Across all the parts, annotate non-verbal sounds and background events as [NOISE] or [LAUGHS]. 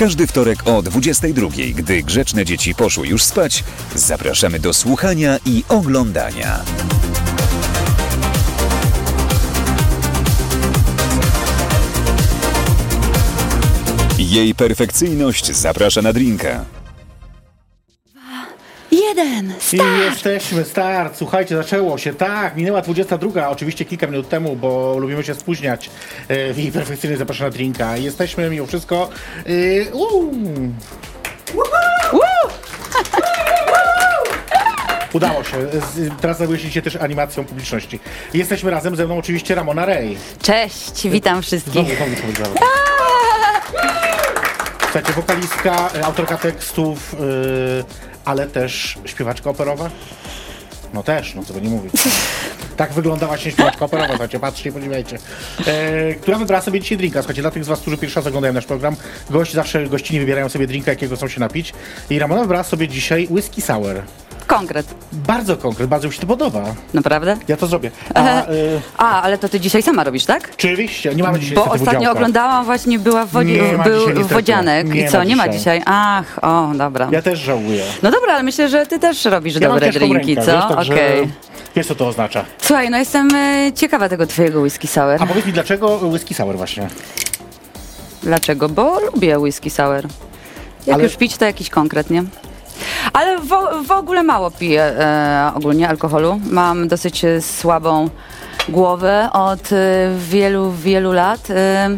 Każdy wtorek o 22, gdy grzeczne dzieci poszły już spać, zapraszamy do słuchania i oglądania. Jej perfekcyjność zaprasza na drinka. Jeden, I start! jesteśmy, start. Słuchajcie, zaczęło się. Tak, minęła 22, oczywiście kilka minut temu, bo lubimy się spóźniać. E, I perfekcyjnie zapraszam na drinka. Jesteśmy mimo wszystko. Yy, uu. [LAUGHS] Udało się. Z- Teraz zajmujecie się też animacją publiczności. Jesteśmy razem ze mną oczywiście Ramona Rej. Cześć, witam wszystkich. Znowu, znowu, znowu, [LAUGHS] znowu. Słuchajcie, wokalistka, e, autorka tekstów, yy, ale też śpiewaczka operowa? No też, no co by nie mówić. Tak wygląda właśnie śpiewaczka operowa, słuchajcie, patrzcie i podziwiajcie. E, która wybrała sobie dzisiaj drinka. Słuchajcie, dla tych z was, którzy pierwszy raz oglądają nasz program, gości zawsze gościni wybierają sobie drinka, jakiego chcą się napić. I Ramona wybrała sobie dzisiaj whisky sour. Konkret, Bardzo konkret, bardzo mi się to podoba. naprawdę? Ja to zrobię. A, y, A, ale to ty dzisiaj sama robisz, tak? oczywiście, nie mamy dzisiaj Bo ostatnio udziałka. oglądałam właśnie, była w wodzie, był wodzianek Nie i co, nie ma dzisiaj. Ach, o, dobra. Ja też żałuję. No dobra, ale myślę, że ty też robisz Ja dobre drinki, rękę, co? wiesz, Okej. Wiesz, co to oznacza. Słuchaj, no jestem e, ciekawa tego twojego whisky sour. A powiedz mi, dlaczego whisky sour właśnie? Dlaczego? Bo lubię whisky sour. Jak Ale- już pić, to jakiś konkretnie. Ale w, w ogóle mało piję e, ogólnie alkoholu. Mam dosyć e, słabą głowę od e, wielu, wielu lat. E,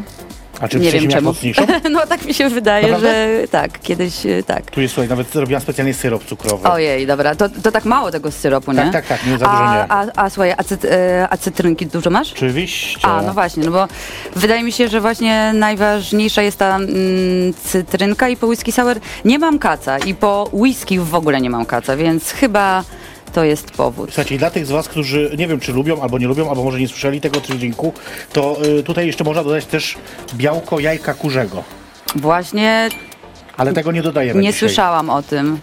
A czy nie wiem czemu. [LAUGHS] no tak mi się wydaje, Naprawdę? że tak, kiedyś e, tak. Tu jest, słuchaj, nawet zrobiłam specjalnie syrop cukrowy. Ojej, dobra, to, to tak mało tego syropu, nie? Tak, tak, tak, nie, za dużo a, nie. A, a słuchaj, a, cyt, e, a cytrynki dużo masz? Oczywiście. A, no właśnie, no bo wydaje mi się, że właśnie najważniejsza jest ta mm, cytrynka i po whisky sour nie mam kaca i po whisky w ogóle nie mam kaca, więc chyba to jest powód. Słuchajcie, i dla tych z Was, którzy nie wiem, czy lubią, albo nie lubią, albo może nie słyszeli tego drinku, to y, tutaj jeszcze można dodać też białko jajka kurzego. Właśnie Ale tego nie dodajemy nie dzisiaj. słyszałam o tym.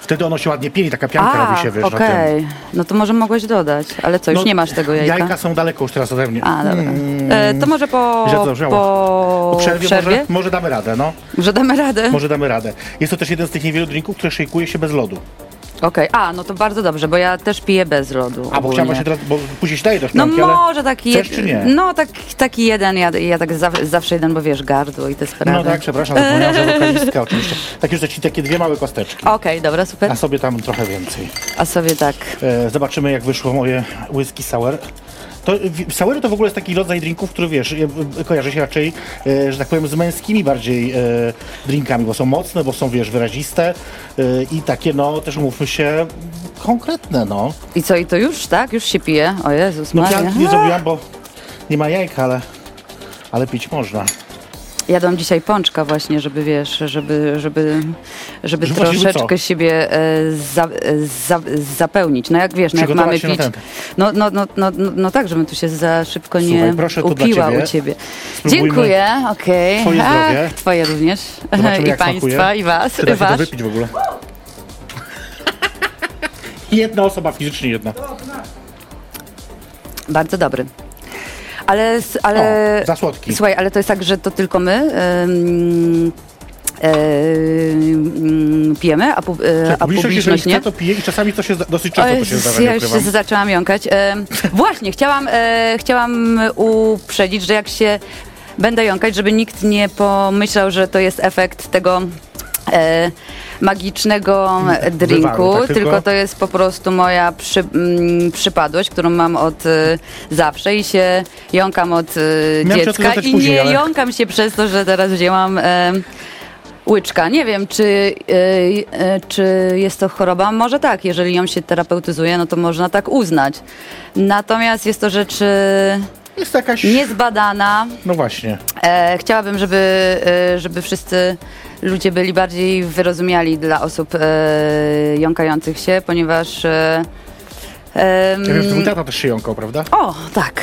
Wtedy ono się ładnie pieni, taka pianka A, robi się, wiesz, okej. No to może mogłeś dodać, ale co, już No, nie masz tego jajka? Jajka są daleko już teraz ode mnie. A, dobra. Mm. E, to może po, po, Po przerwie, przerwie? Może, może damy radę, no. Że damy radę? Może damy radę. Jest to też jeden z tych niewielu drinków, które szejkuje się bez lodu. Okej, a no to bardzo dobrze, bo ja też piję bez lodu. A bo ogólnie. chciałam właśnie teraz, bo później się daje do No szklanki, ale... może taki Chcesz czy nie? No tak, taki jeden, ja, ja tak zaw, zawsze jeden, bo wiesz, gardło i te sprawy. No tak, przepraszam, zapomniałam, że wokalistka oczywiście. Tak już ci takie dwie małe kosteczki, Okej, dobra, super. a sobie tam trochę więcej. A sobie tak. E, zobaczymy jak wyszło moje whisky sour. To, to w ogóle jest taki rodzaj drinków, który wiesz, e, kojarzy się raczej, e, że tak powiem, z męskimi bardziej e, drinkami, bo są mocne, bo są, wiesz, wyraziste i takie, no, też umówmy się, konkretne, no. I co, i to już, tak? Już się pije? O Jezus No Maria. ja nie zrobiłam, bo nie ma jajka, ale, ale pić można. Jadłam dzisiaj pączka właśnie, żeby wiesz, żeby, żeby, żeby właściwie troszeczkę siebie e, za, e, za, zapełnić. No jak wiesz, no jak Przygotować mamy się na pić. No, no, no, no, no, no tak, żebym tu się za szybko nie Słuchaj, proszę, to dla upiła ciebie. u ciebie. Spróbujmy. Dziękuję, okej. Twoje zdrowie. Twoje również. Zobaczymy, I jak państwa, smakuje. i was, Czy da się to wypić w ogóle? [LAUGHS] Jedna osoba, fizycznie jedna. Bardzo dobry. Ale, ale O, za słodki. słuchaj, ale to jest tak, że to tylko my ym, ym, pijemy, a, pu, e, a Publiczność, nie. chce, to pije i czasami to się dosyć często to się zdarza, ja już się zaczęłam jąkać. Em, [LAUGHS] właśnie, chciałam, e, chciałam uprzedzić, że jak się będę jąkać, żeby nikt nie pomyślał, że to jest efekt tego e, magicznego drinku, Wywaru, tak, tylko... tylko- to jest po prostu moja przy, mm, przypadłość, którą mam od e, zawsze i się jąkam od e, tym dziecka i później, nie ale- jąkam się przez to, że teraz wzięłam e, łyczka. Nie wiem, czy, e, e, czy jest to choroba. Może tak, jeżeli ją się terapeutyzuje, no to można tak uznać. Natomiast jest to rzecz e, Jest jakaś... niezbadana. No właśnie. E, chciałabym, żeby, e, żeby wszyscy ludzie byli bardziej wyrozumiali dla osób e, jąkających się, ponieważ... E, em, Ja wiem, tata też się jąkał, prawda? o, tak.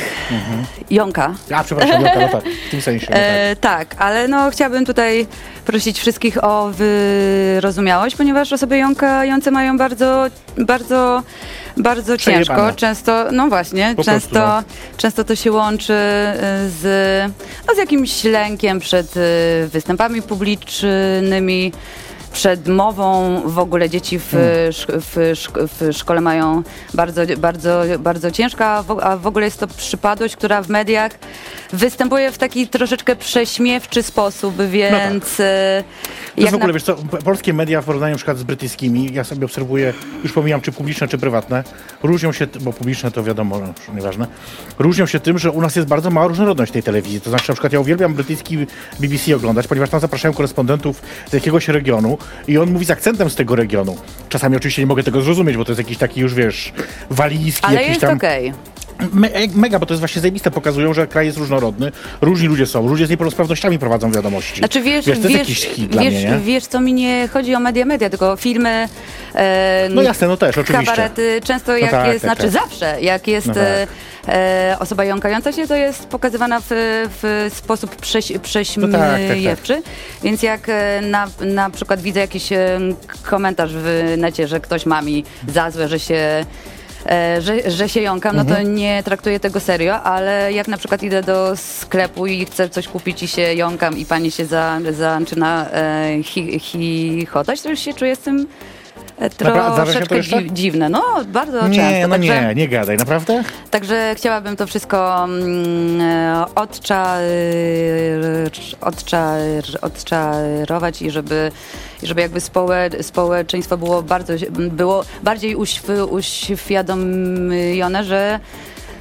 Jąka. A, przepraszam, jąka, no tak, w tym sensie. No tak. E, tak, ale no chciałabym tutaj prosić wszystkich o wyrozumiałość, ponieważ osoby jąkające mają bardzo, bardzo, bardzo ciężko. Często, no właśnie, Po często, prostu, no. często to się łączy y, z, no, z jakimś lękiem przed y, występami publicznymi. Przed mową. W ogóle dzieci w, szk- w, w szkole mają bardzo, bardzo, bardzo ciężko, a w, ogóle jest to przypadłość, która w mediach występuje w taki troszeczkę prześmiewczy sposób, więc e, To jest w na- ogóle, wiesz co, polskie media w porównaniu na przykład z brytyjskimi, ja sobie obserwuję, już pomijam czy publiczne, czy prywatne, różnią się, bo publiczne to wiadomo, no, nieważne, różnią się tym, że u nas jest bardzo mała różnorodność tej telewizji. To znaczy na przykład ja uwielbiam brytyjski BBC oglądać, ponieważ tam zapraszają korespondentów z jakiegoś regionu i on mówi z akcentem z tego regionu. Czasami oczywiście nie mogę tego zrozumieć, bo to jest jakiś taki już, wiesz, walijski, ale jakiś jest tam... okej. Me, e, mega, bo to jest właśnie zajebiste, pokazują, że kraj jest różnorodny, różni ludzie są, ludzie z niepełnosprawnościami prowadzą wiadomości. Znaczy wiesz, wiesz, to jest wiesz, jakiś hit dla wiesz, mnie, nie? wiesz, co mi nie chodzi o media media, tylko filmy, e, No jasne, no też, oczywiście. kabarety. Często jak tak, jest, tak, znaczy tak. zawsze, jak jest No tak. E, osoba jąkająca się, to jest pokazywana w, w sposób prześ, prześmiewczy. Więc jak e, na, na przykład widzę jakiś e, komentarz w necie, że ktoś ma mi za złe, że się e, że, że się jąkam, no to Mhm. nie traktuję tego serio, ale jak na przykład idę do sklepu i chcę coś kupić i się jąkam i pani się za, zaczyna e, chi, chichotać, to już się czuję z tym e, troszeczkę dzi, dziwne. No, bardzo Nie, często. no także, nie, nie gadaj, naprawdę? Także chciałabym to wszystko mm, e, odcza, odcza, odczarować i żeby, żeby jakby społe, społeczeństwo było bardzo było bardziej uśw, uświadomione, że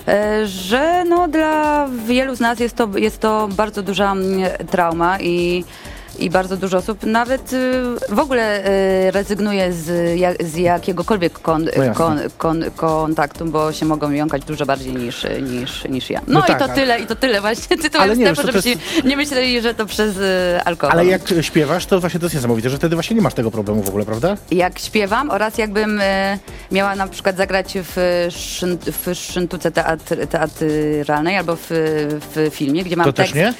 e, że no, dla wielu z nas jest to, jest to bardzo duża mm, trauma i i bardzo dużo osób nawet y, w ogóle y, rezygnuje z, ja- z jakiegokolwiek kon, No kon, kon, kontaktu, bo się mogą jąkać dużo bardziej niż, niż, niż ja. No, No tak, i to ale- tyle, i to tyle właśnie tytułem Ale nie, to żebyście nie myśleli, że to przez y, alkohol. Ale jak śpiewasz, to właśnie to jest niesamowite, że wtedy właśnie nie masz tego problemu w ogóle, prawda? jak śpiewam oraz jakbym miała na przykład zagrać w, szyn, w szyntuce teatr, teatralnej albo w, w filmie, gdzie mam To też tekst, nie?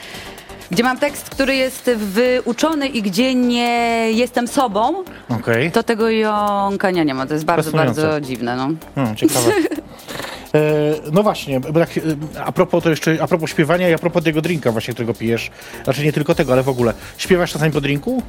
Gdzie mam tekst, który jest wyuczony i gdzie nie jestem sobą, Okej. to tego jąkania nie ma. To jest bardzo, Fascynujące. bardzo dziwne. No. No, ciekawe. [LAUGHS] E, no właśnie, bo tak, e, a propos to jeszcze, a propos śpiewania i a propos tego drinka właśnie, którego pijesz, znaczy nie tylko tego, ale w ogóle, śpiewasz czasami po drinku?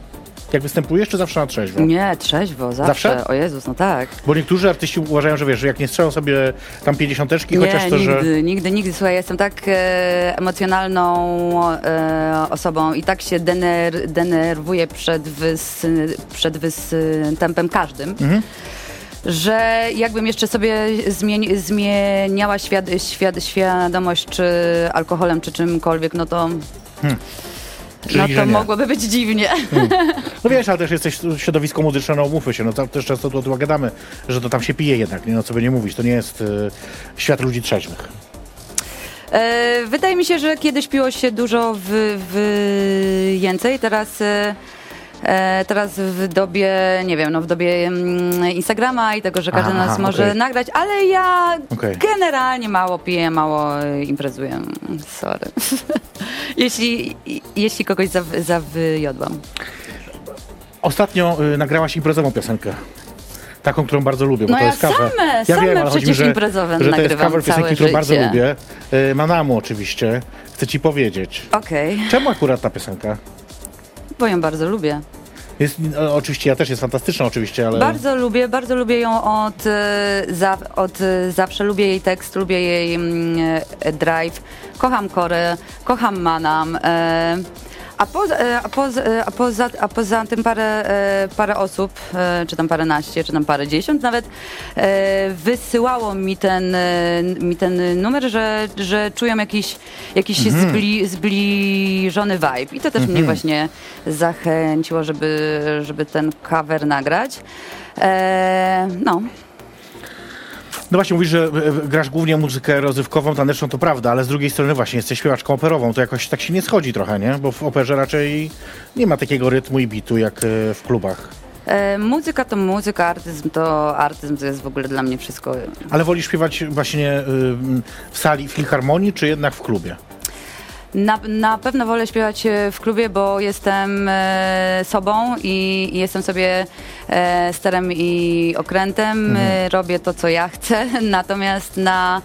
Jak występujesz, czy zawsze na trzeźwo? Nie, trzeźwo, zawsze. Zawsze? O Jezus, no tak. Bo niektórzy artyści uważają, że wiesz, że jak nie strzelą sobie tam pięćdziesiąteczki, Nie, chociaż to, nigdy, że... nigdy, nigdy. Słuchaj, jestem tak e, emocjonalną e, osobą i tak się dener, denerwuję przed, wys, przed występem każdym, Mhm. że jakbym jeszcze sobie zmieni, zmieniała świad, świad, świadomość czy alkoholem, czy czymkolwiek, no to... Czyli, no to nie. mogłoby być dziwnie. [LAUGHS] No wiesz, ale też jesteś środowisko muzyczne, no umówmy się, no to też często tu o tym gadamy, że to tam się pije jednak, nie no co by nie mówić, to nie jest e, świat ludzi trzeźwych. E, wydaje mi się, że kiedyś piło się dużo w, w więcej, teraz, e, teraz w dobie, nie wiem, no w dobie mm, Instagrama i tego, że każdy Aha, nas może okej. nagrać, ale ja Okej. generalnie mało piję, mało e, imprezuję. Sorry. [LAUGHS] jeśli, jeśli kogoś zaw- zawyjodłam. Ostatnio y, nagrałaś imprezową piosenkę. Taką, którą bardzo lubię, bo No to ja jest cover. same, ja same wiem, ale chodzi mi, że, imprezowe że to jest cover piosenki, którą bardzo lubię. Y, Manamu oczywiście. Chcę ci powiedzieć. Okej, Czemu akurat ta piosenka? Bo ją bardzo lubię. Jest, o, oczywiście, ja też jest fantastyczna oczywiście, ale... Bardzo lubię, bardzo lubię ją od, e, za, od e, zawsze. Lubię jej tekst, lubię jej mm, e, drive. Kocham Korę, kocham Manam. E, a poza, e, a, poza, e, a, poza, a poza tym parę, e, parę osób, czy tam paręnaście, czy tam parę dziesiąt nawet, wysyłało mi ten, mi ten numer, że, że czują jakiś, jakiś zbli, zbliżony vibe. I to też mnie właśnie zachęciło, żeby, żeby ten cover nagrać. No. No właśnie mówisz, że e, grasz głównie muzykę rozrywkową, taneczną, to prawda, ale z drugiej strony właśnie jesteś śpiewaczką operową, to jakoś tak się nie schodzi trochę, nie? Bo w operze raczej nie ma takiego rytmu i bitu jak e, w klubach. E, muzyka to muzyka, artyzm to artyzm, to jest w ogóle dla mnie wszystko. Ale wolisz śpiewać właśnie y, w sali filharmonii, czy jednak w klubie? Na, na pewno wolę śpiewać e, w klubie, bo jestem e, sobą i, i jestem sobie e, sterem i okrętem. E, robię to, co ja chcę. [LAUGHS] Natomiast na,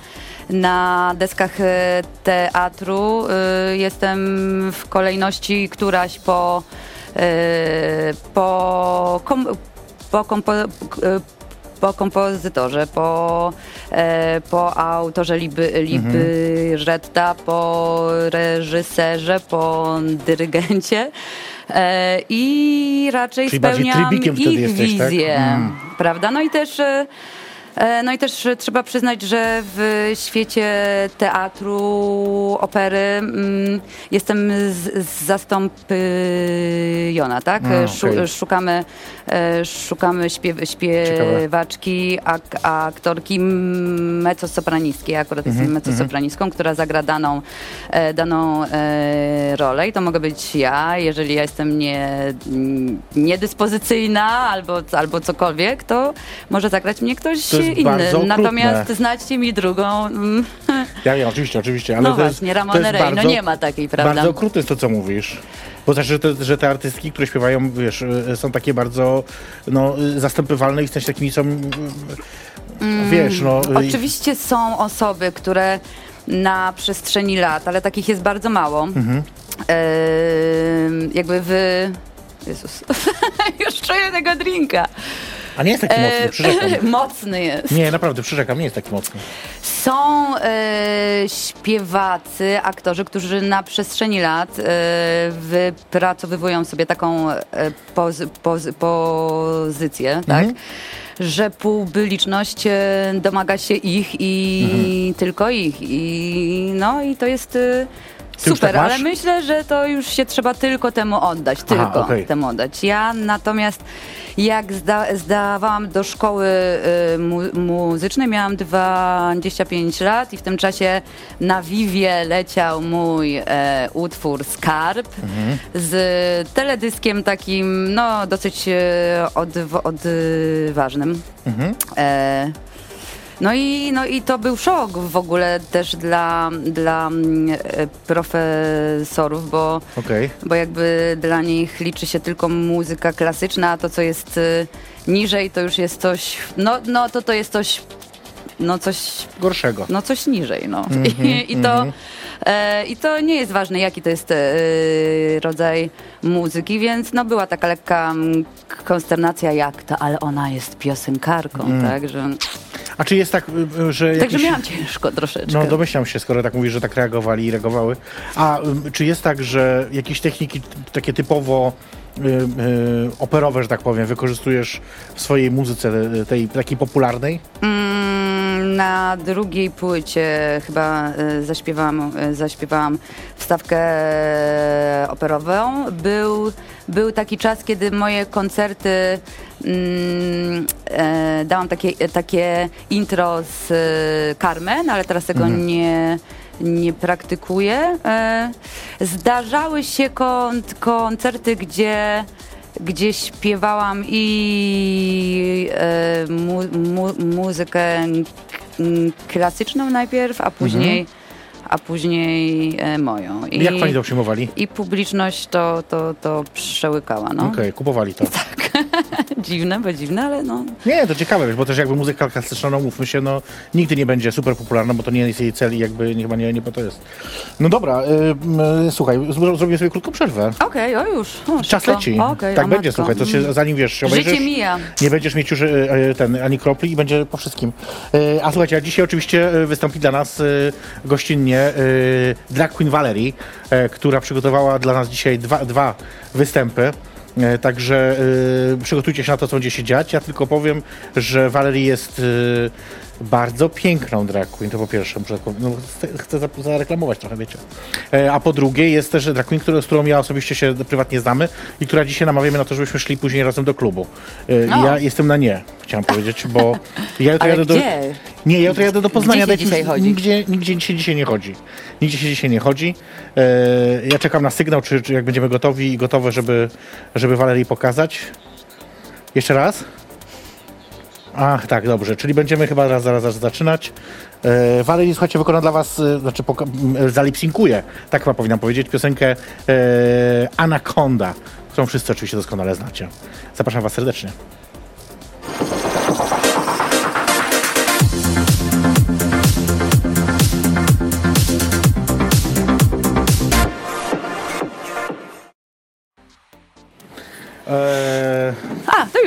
na deskach e, teatru jestem w kolejności któraś po, po, kom, po kompo, po kompozytorze, po, e, po autorze liby, libretta, po reżyserze, po dyrygencie. E, I raczej Czyli spełniam ich jesteś, tak? wizję, Mm. prawda? No i też e, No i też trzeba przyznać, że w świecie teatru, opery mm, jestem zastąpiona, tak? A, Szu, okej. szukamy szukamy śpiew, śpiewaczki, ak, aktorki mezzosopranistki. Ja akurat Mhm, jestem mezzosopranistką, która zagra daną, e, daną e, rolę i to mogę być ja. Jeżeli ja jestem nie, niedyspozycyjna albo, albo cokolwiek, to może zagrać mnie ktoś inny. okrutne. Natomiast znajdźcie mi drugą. mm, Ja wiem, oczywiście, oczywiście, ale no jest, właśnie, jest Rey, no nie ma takiej, prawda? Bardzo okrutne jest to, co mówisz. Bo znaczy, że te, że te artystki, które śpiewają, wiesz, y, są takie bardzo no, y, zastępywalne i w sensie takimi są, y, wiesz, no... Oczywiście są osoby, które na przestrzeni lat, ale takich jest bardzo mało. Mhm. Em, jakby wy. Jezus, [LAUGHS] już czuję tego drinka. A nie jest taki mocny, E, przyrzekam. [LAUGHS] mocny jest. Nie, naprawdę, przyrzekam, nie jest taki mocny. Są e, śpiewacy, aktorzy, którzy na przestrzeni lat e, wypracowywują sobie taką e, poz, poz, pozycję, tak? Że publiczność e, domaga się ich i tylko ich. I, no i to jest e, super, tak masz? ale myślę, że to już się trzeba tylko temu oddać. Tylko okej. temu oddać. Ja natomiast jak zda, zdawałam do szkoły y, mu, muzycznej, miałam 25 lat i w tym czasie na Vivie leciał mój e, utwór Skarb Mhm. z teledyskiem takim, no dosyć e, odw- odważnym. Mhm. E, no i, no i to był szok w ogóle też dla, dla mm, e, profesorów, bo Okej. bo jakby dla nich liczy się tylko muzyka klasyczna, a to co jest y, niżej to już jest coś, no, no to to jest coś, no coś, Gorszego. no coś niżej, no. Mhm, [LAUGHS] I, i, to, e, I to nie jest ważne, jaki to jest e, rodzaj muzyki, więc no była taka lekka mm, konsternacja, jak to, ale ona jest piosenkarką, Mm. tak, że, A czy jest tak, y, y, że także jakiś... miałam ciężko troszeczkę. No domyślam się, skoro tak mówisz, że tak reagowali i reagowały. A ym, czy jest tak, że jakieś techniki takie typowo y, y, operowe, że tak powiem, wykorzystujesz w swojej muzyce y, tej takiej popularnej? Mm, Na drugiej płycie chyba e, zaśpiewałam, e, zaśpiewałam wstawkę e, operową. Był, był taki czas, kiedy moje koncerty mm, e, dałam takie, takie intro z Carmen, ale teraz tego nie, nie praktykuję. Zdarzały się kon, koncerty, gdzie gdzie śpiewałam i mu, mu, muzykę klasyczną najpierw, a później, a później e, moją. I, Jak pani to przyjmowali? I publiczność to, to, to przełykała. No. Okej, kupowali to. [LAUGHS] Dziwne, bo dziwne, ale no. Nie, to ciekawe, wiesz, bo też jakby muzyka klasyczna, no mówmy się, no nigdy nie będzie super popularna, bo to nie jest jej cel i jakby nie, chyba nie, nie po to jest. No dobra, y, y, słuchaj, zro- zrobię sobie krótką przerwę. Okej, o już. O, Czas szybko. leci. Okej, tak o będzie, matko. słuchaj, to się zanim wiesz, się Życie obejrzysz, mija. nie będziesz mieć już y, y, ten, ani kropli i będzie po wszystkim. Y, A słuchajcie, a dzisiaj oczywiście wystąpi dla nas gościnnie y, drag queen Valerie, która przygotowała dla nas dzisiaj dwa, dwa występy. E, Także y, przygotujcie się na to, co będzie się dziać. Ja tylko powiem, że Valerie jest y, bardzo piękną drag queen, to po pierwsze. No, chcę, chcę za- zareklamować trochę, wiecie. E, a po drugie jest też drag queen, który, z którą ja osobiście się prywatnie znamy i która dzisiaj namawiamy na to, żebyśmy szli później razem do klubu. No. Ja jestem na nie, chciałem powiedzieć, bo ja jutro jadę do... Nie, ja to jadę do Poznania. Gdzie dzisiaj chodzi? Nigdzie, nigdzie się dzisiaj nie chodzi. Nigdzie się dzisiaj nie chodzi. E, ja czekam na sygnał, czy, czy jak będziemy gotowi i gotowe, żeby, żeby Walerii pokazać. Jeszcze raz? Ach, tak, dobrze. Czyli będziemy chyba zaraz, zaraz, zaraz zaczynać. E, Walerii, słuchajcie, wykona dla was, e, znaczy poka- m, zalipsinkuje, tak chyba powinnam powiedzieć, piosenkę e, Anaconda, którą wszyscy oczywiście doskonale znacie. Zapraszam was serdecznie. E,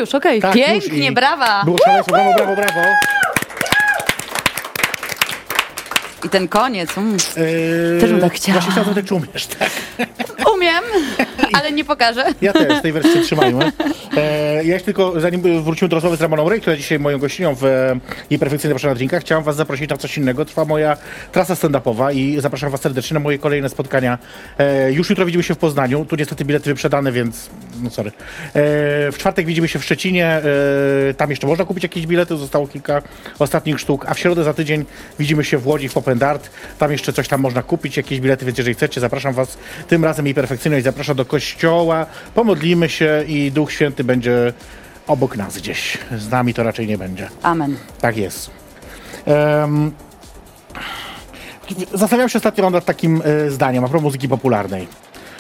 już, okej. Tak, już Pięknie, i brawa. Było szaleństwo, brawo, brawo, brawo. I ten koniec. Mm. Yy, Też bym tak chciała. Właśnie chciałbym tak, czy umiesz, tak. Umiem, [LAUGHS] [LAUGHS] ale nie pokażę. Ja też, tej wersji trzymajmy. E, ja tylko, zanim wrócimy do rozmowy z Ramoną Rej, która dzisiaj moją gościnią w jej perfekcyjnej proszę na drinka, chciałam was zaprosić na coś innego. Trwa moja trasa stand-upowa i zapraszam was serdecznie na moje kolejne spotkania. E, już jutro widzimy się w Poznaniu. Tu niestety bilety wyprzedane, więc no sorry. E, w czwartek widzimy się w Szczecinie. E, tam jeszcze można kupić jakieś bilety, zostało kilka ostatnich sztuk. A w środę za tydzień widzimy się w Łodzi w Pop and Art. Tam jeszcze coś tam można kupić, jakieś bilety, więc jeżeli chcecie, zapraszam was tym razem jej perfekcyjność zaprasza do kościoła. Pomodlimy się i Duch Święty będzie obok nas gdzieś. Z nami to raczej nie będzie. Amen. Tak jest. Um, zastanawiam się ostatnio nad takim e, zdaniem a propos muzyki popularnej.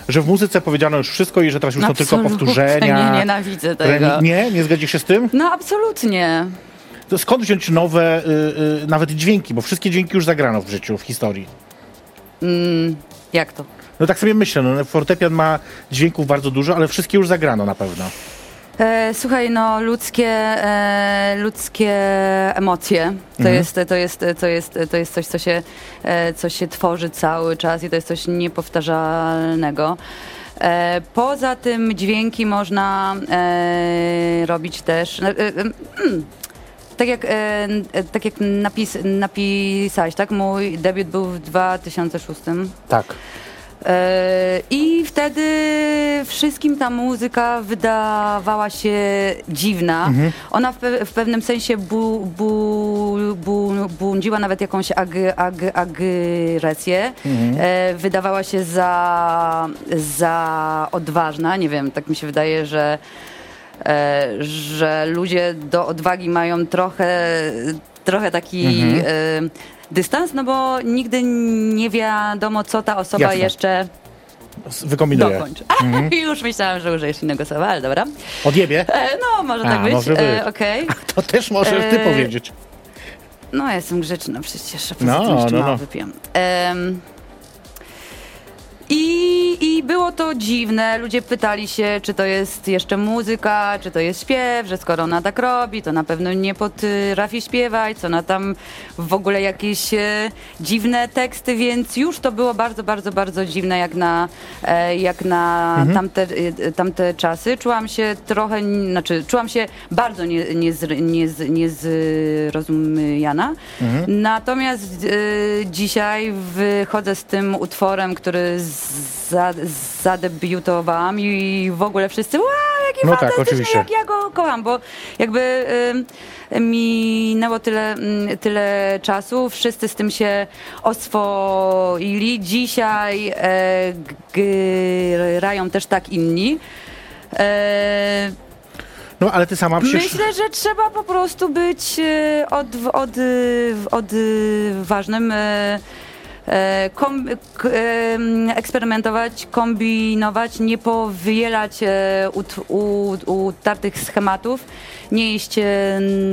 Że w muzyce powiedziano już wszystko i że teraz już to tylko Absolutnie powtórzenia. Nie nienawidzę tego. Nie, nie zgodzisz się z tym? No absolutnie. To skąd wziąć nowe, y, y, nawet dźwięki, bo wszystkie dźwięki już zagrano w życiu, w historii. Jak to? No tak sobie myślę, no, fortepian ma dźwięków bardzo dużo, ale wszystkie już zagrano na pewno. E, słuchaj, no ludzkie, e, ludzkie emocje to, jest, to, jest, to, jest, to jest coś, co się, e, co się tworzy cały czas i to jest coś niepowtarzalnego. E, poza tym dźwięki można e, robić też. E, e, mm, tak jak, tak jak napis, napisałeś, tak? Mój debiut był w 2006. Tak. E, I wtedy wszystkim ta muzyka wydawała się dziwna. Ona w, pe- w pewnym sensie bu, bu, bu, budziła nawet jakąś ag, ag, agresję. E, wydawała się za, za odważna. Nie wiem, tak mi się wydaje, że e, że ludzie do odwagi mają trochę, trochę taki e, dystans, no bo nigdy nie wiadomo, co ta osoba Jasne. jeszcze Wykombinuję. dokończy. [LAUGHS] Już myślałam, że użyjesz innego słowa, ale dobra. Odjebie? E, no, może A, tak być. może być. E, Okej. [LAUGHS] To też możesz ty E, powiedzieć. No, ja jestem grzeczna przecież, a No, poza tym jeszcze no, mało no. wypiłam. Em, i, I było to dziwne. Ludzie pytali się, czy to jest jeszcze muzyka, czy to jest śpiew, że skoro ona tak robi, to na pewno nie potrafi śpiewać, co ona tam w ogóle jakieś e, dziwne teksty, więc już to było bardzo, bardzo, bardzo dziwne jak na, e, jak na Mhm. tamte, e, tamte czasy. Czułam się trochę, znaczy czułam się bardzo nie, nie, nie, niezrozumiana. Mhm. Natomiast e, dzisiaj wychodzę z tym utworem, który za, zadebiutowałam i w ogóle wszyscy, wow, jaki No tak, oczywiście. jak ja go kocham, bo jakby y, minęło tyle, mm, tyle czasu, wszyscy z tym się oswoili. Dzisiaj e, grają też tak inni. E, No ale ty sama przecież... Myślę, że trzeba po prostu być e, od, od, odważnym, e, kom, k, em, eksperymentować, kombinować, nie powielać e, ut, u, utartych schematów, nie iść e,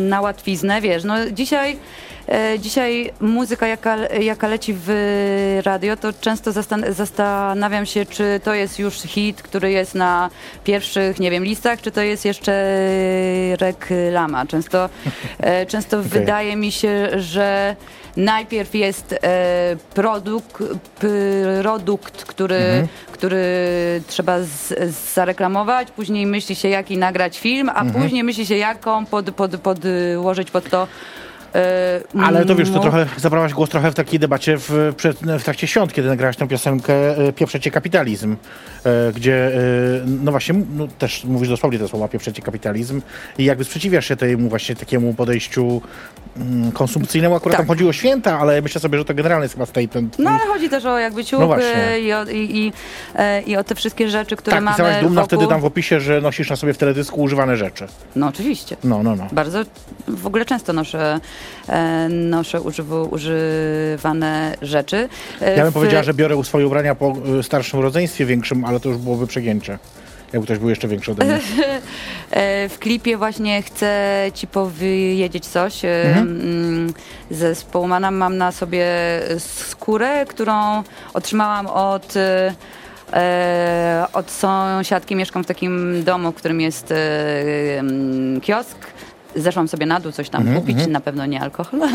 na łatwiznę, wiesz, no dzisiaj E, Dzisiaj muzyka, jaka, jaka leci w radio, to często zastan- zastanawiam się, czy to jest już hit, który jest na pierwszych, nie wiem, listach, czy to jest jeszcze reklama. Często, e, często [LAUGHS] wydaje mi się, że najpierw jest e, produkt, produkt który, który trzeba z, zareklamować, później myśli się, jaki nagrać film, a później myśli się, jaką pod, pod, podłożyć pod to Ale to wiesz, to no, trochę zabrałaś głos trochę w takiej debacie w, przed, w trakcie świąt, kiedy nagrałaś tę piosenkę e, Pieprzecie kapitalizm, e, gdzie e, no właśnie, no też mówisz dosłownie te słowa Pieprzecie kapitalizm i jakby sprzeciwiasz się temu właśnie takiemu podejściu mm, konsumpcyjnemu. Akurat Tak. tam chodziło o święta, ale myślę sobie, że to generalnie jest chyba statement. No ale chodzi też o jakby ciuchy No i, o, i, i, e, i o te wszystkie rzeczy, które tak, mamy pisałaś dumna wokół. wtedy tam w opisie, że nosisz na sobie w teledysku używane rzeczy. No oczywiście. No, no, no. Bardzo, w ogóle często noszę, e, noszę używu, używane rzeczy. E, Ja bym w- powiedziała, że biorę swoje ubrania po y, starszym rodzeństwie większym, ale to już byłoby przegięcie. Jakby ktoś był jeszcze większy ode mnie. [LAUGHS] E, W klipie właśnie chcę ci powiedzieć coś. E, Mhm. mm, Ze Spowmana mam na sobie skórę, którą otrzymałam od, e, e, od sąsiadki. Mieszkam w takim domu, w którym jest e, mm, kiosk. Zeszłam sobie na dół coś tam Mhm, kupić, na pewno nie alkohol. [LAUGHS]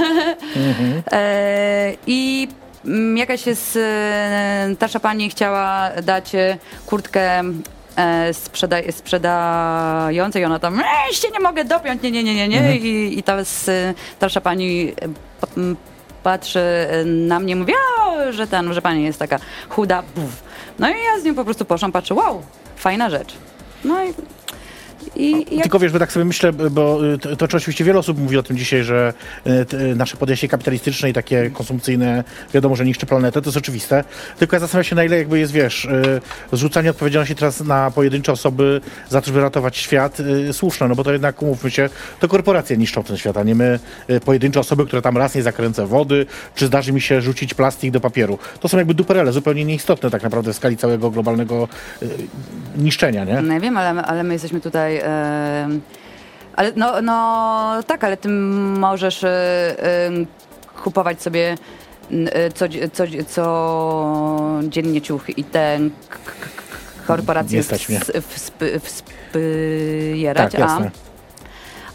E, I mm, jakaś jest e, starsza pani chciała dać e, kurtkę e, sprzeda sprzedającej, ona tam jeszcze nie mogę dopiąć, nie, nie, nie, nie, nie. I, i ta starsza pani e, patrzy e, na mnie, mówi, że ten, że pani jest taka chuda. No i ja z nią po prostu poszłam, patrzę, wow, fajna rzecz. No i, i, i jak Tylko wiesz, bo tak sobie myślę, bo y, to, to czy oczywiście wiele osób mówi o tym dzisiaj, że y, t- y, nasze podejście kapitalistyczne i takie konsumpcyjne, wiadomo, że niszczy planetę, to jest oczywiste. Tylko ja zastanawiam się, na ile jakby jest, wiesz, y, zrzucanie odpowiedzialności teraz na pojedyncze osoby za to, żeby ratować świat, słuszne, no bo to jednak, umówmy się, to korporacje niszczą ten świat, a nie my, pojedyncze osoby, które tam raz nie zakręcę wody, czy zdarzy mi się rzucić plastik do papieru. To są jakby duperele, zupełnie nieistotne tak naprawdę w skali całego globalnego niszczenia, nie? No ja wiem, ale, ale my jesteśmy tutaj. E, ale no, no tak, ale ty możesz e, e, kupować sobie co, co, co dziennie ciuchy i te k- k- k- korporacje wspierać, Tak, jasne.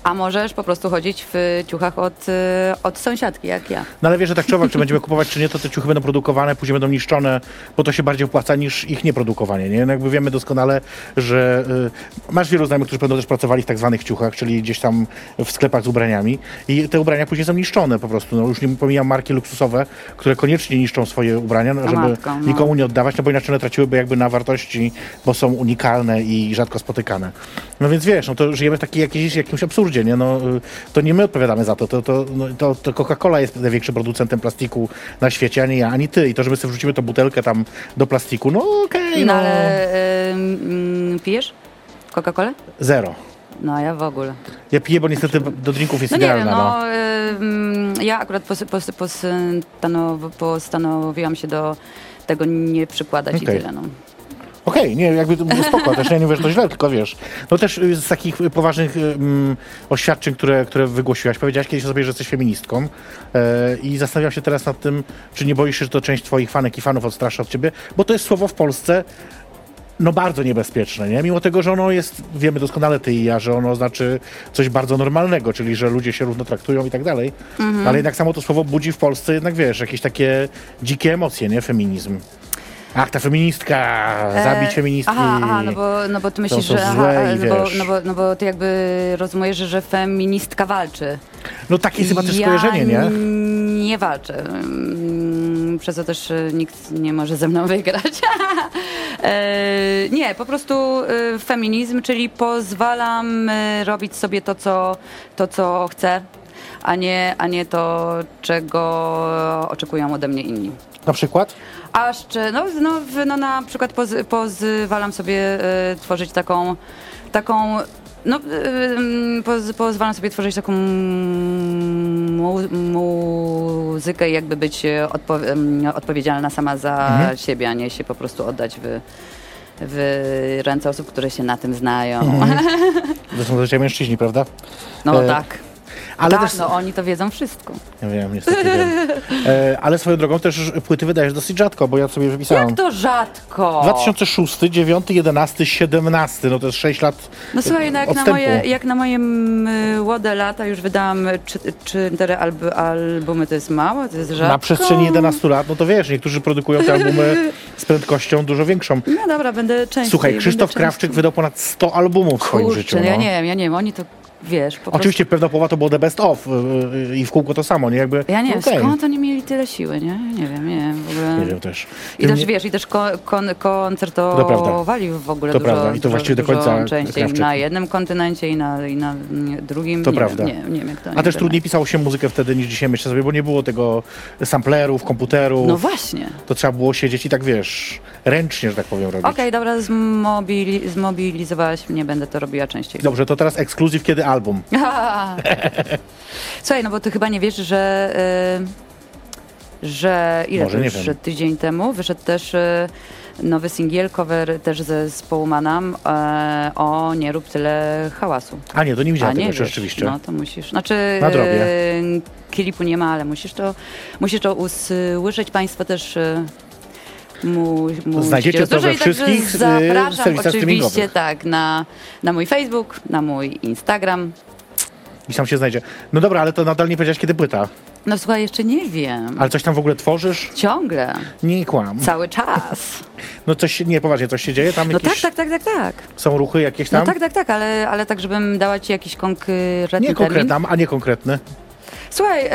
A, możesz po prostu chodzić w ciuchach od, e, od sąsiadki, jak ja. No ale wiesz, że tak czy owak, czy będziemy kupować, czy nie, to te ciuchy będą produkowane, później będą niszczone, bo to się bardziej opłaca niż ich nieprodukowanie, nie? No jakby wiemy doskonale, że y, masz wielu znajomych, którzy będą też pracowali w tak zwanych ciuchach, czyli gdzieś tam w sklepach z ubraniami i te ubrania później są niszczone po prostu. No już nie pomijam marki luksusowe, które koniecznie niszczą swoje ubrania, no, żeby matko, no. nikomu nie oddawać, no bo inaczej one traciłyby jakby na wartości, bo są unikalne i rzadko spotykane. No więc wiesz, no to żyjemy w takiej jakiejś, jakimś absurdzie, nie? No, y, to nie my odpowiadamy za to, to, to, no, to, to Coca-Cola jest największym producentem plastiku na świecie, a nie ja, ani ty. I to, że my sobie wrzucimy tą butelkę tam do plastiku, no okej, No no, ale mm, pijesz Coca-Colę? zero. No ja w ogóle. Ja piję, bo niestety do drinków jest No idealna. No, no, ja akurat pos, pos, postanow, postanowiłam się do tego nie przykładać Okej. i tyle. No. Okej, nie, jakby to było spoko, też ja nie mówię, że to źle, tylko wiesz. No też y, z takich y, poważnych y, mm, oświadczeń, które, które wygłosiłaś, powiedziałaś kiedyś o sobie, że jesteś feministką e, i zastanawiam się teraz nad tym, czy nie boisz się, że to część twoich fanek i fanów odstrasza od ciebie, bo to jest słowo w Polsce no bardzo niebezpieczne, nie? Mimo tego, że ono jest, wiemy doskonale ty i ja, że ono znaczy coś bardzo normalnego, czyli że ludzie się równo traktują i tak dalej, ale jednak samo to słowo budzi w Polsce jednak, wiesz, jakieś takie dzikie emocje, nie? Feminizm. Ach, ta feministka, zabić E, feministki. Aha, aha no, bo, no bo ty myślisz, są że aha, no, bo, no, bo, no bo ty jakby rozumiesz, że feministka walczy. No takie chyba też ja skojarzenie, nie? nie walczę. Mm, Przez to też y, nikt nie może ze mną [LAUGHS] wygrać. [LAUGHS] E, nie, po prostu y, feminizm, czyli pozwalam y, robić sobie to, co, to, co chcę, a nie, a nie to, czego oczekują ode mnie inni. Na przykład? A jeszcze, no, no, no na przykład poz, pozwalam sobie e, tworzyć taką, taką no, e, poz, pozwalam sobie tworzyć taką mu, muzykę i jakby być e, odpo, odpowiedzialna sama za Mhm. siebie, a nie się po prostu oddać w, w ręce osób, które się na tym znają. [LAUGHS] To są zazwyczaj mężczyźni, prawda? No E, tak. Ale tak, też... no oni to wiedzą wszystko. Ja wiem, niestety wiem. E, ale swoją drogą też płyty wydajesz dosyć rzadko, bo ja sobie wypisałem. Jak to rzadko? 2006, 2006, 9, 11, 17, no to jest 6 lat No słuchaj, no jak, na moje, jak na moje młode lata już wydałam czy- cztery alb, albumy, to jest mało, to jest rzadko. Na przestrzeni 11 lat, no to wiesz, niektórzy produkują te albumy [LAUGHS] z prędkością dużo większą. No dobra, będę częściej. Słuchaj, Krzysztof częściej. Krawczyk wydał ponad 100 albumów w swoim Kurczę, życiu. ja No. nie wiem, ja nie wiem, oni to wiesz, po Oczywiście pewna połowa to było the best of y, y, i w kółko to samo, nie? Jakby, prostu... Ja nie wiem, okej. skąd oni mieli tyle siły, nie? Nie wiem, nie wiem, w ogóle... Nie wiem też. I też Nie- wiesz, i też ko- kon- To koncertowali w ogóle To dużo, prawda, i to dużo, właściwie do dużo końca częściej Krawczyk. na jednym kontynencie i na, i na drugim. To nie prawda. Wiem, nie, nie wiem, jak to A też trudniej pisało się muzykę wtedy niż dzisiaj, myślę sobie, bo nie było tego samplerów, komputerów. No właśnie. To trzeba było siedzieć i tak, wiesz, ręcznie, że tak powiem, robić. Okej, dobra, zmobili- zmobilizowałaś mnie, będę to robiła częściej. Dobrze, to teraz ekskluzyw, kiedy album? [LAUGHS] Słuchaj, no bo ty chyba nie wiesz, że, y, że ile Może to już tydzień temu, wyszedł też y, nowy singiel, cover też ze zespołu Manam e, o Nie rób tyle hałasu. A nie, to nie A widziałem nie tego wiesz, rzeczywiście. No to musisz, znaczy Nadrobię. y, klipu nie ma, ale musisz to, musisz to usłyszeć. Państwo też y, mu, musicie Znajdziecie to we wszystkich, y, Zapraszam oczywiście tak na, na mój Facebook, na mój Instagram. I tam się znajdzie. No dobra, ale to nadal nie powiedziałeś, kiedy płyta. No słuchaj, jeszcze nie wiem. Ale coś tam w ogóle tworzysz? Ciągle, Nie kłam. cały czas. [LAUGHS] No coś, nie, poważnie, coś się dzieje? Tam No tak, tak, tak, tak, tak. są ruchy jakieś No tam? tak, tak, tak, ale, ale tak, żebym dała ci jakiś konkretny nie konkretny, a nie konkretny. Słuchaj,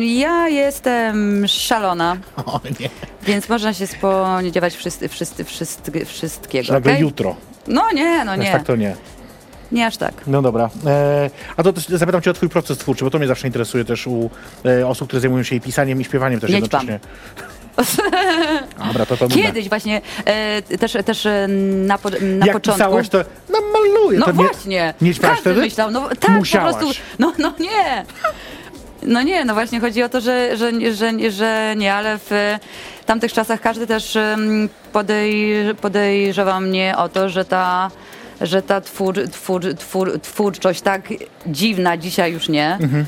ja jestem szalona, [LAUGHS] O nie. więc można się spodziewać wszyscy, wszyscy, wszyscy, wszystkiego, Nagle okej? jutro. No nie, no Aż nie, tak to nie. nie aż tak. No dobra. E, a to też zapytam cię o twój proces twórczy, bo to mnie zawsze interesuje też u e, osób, które zajmują się i pisaniem i śpiewaniem też Jedź jednocześnie. [LAUGHS] Dobra, to to. Kiedyś właśnie e, też, też e, na, po, na Jak początku... pisałaś, to no maluję. No to nie, właśnie. Nie śpiewałaś Każdy wtedy? myślał, no tak, Musiałaś. po prostu. No, no nie. No nie, no właśnie chodzi o to, że, że, że, że nie, ale w tamtych czasach każdy też podej, podejrzewa mnie o to, że ta, że ta twór, twór, twór, twórczość tak dziwna dzisiaj już nie. Mhm.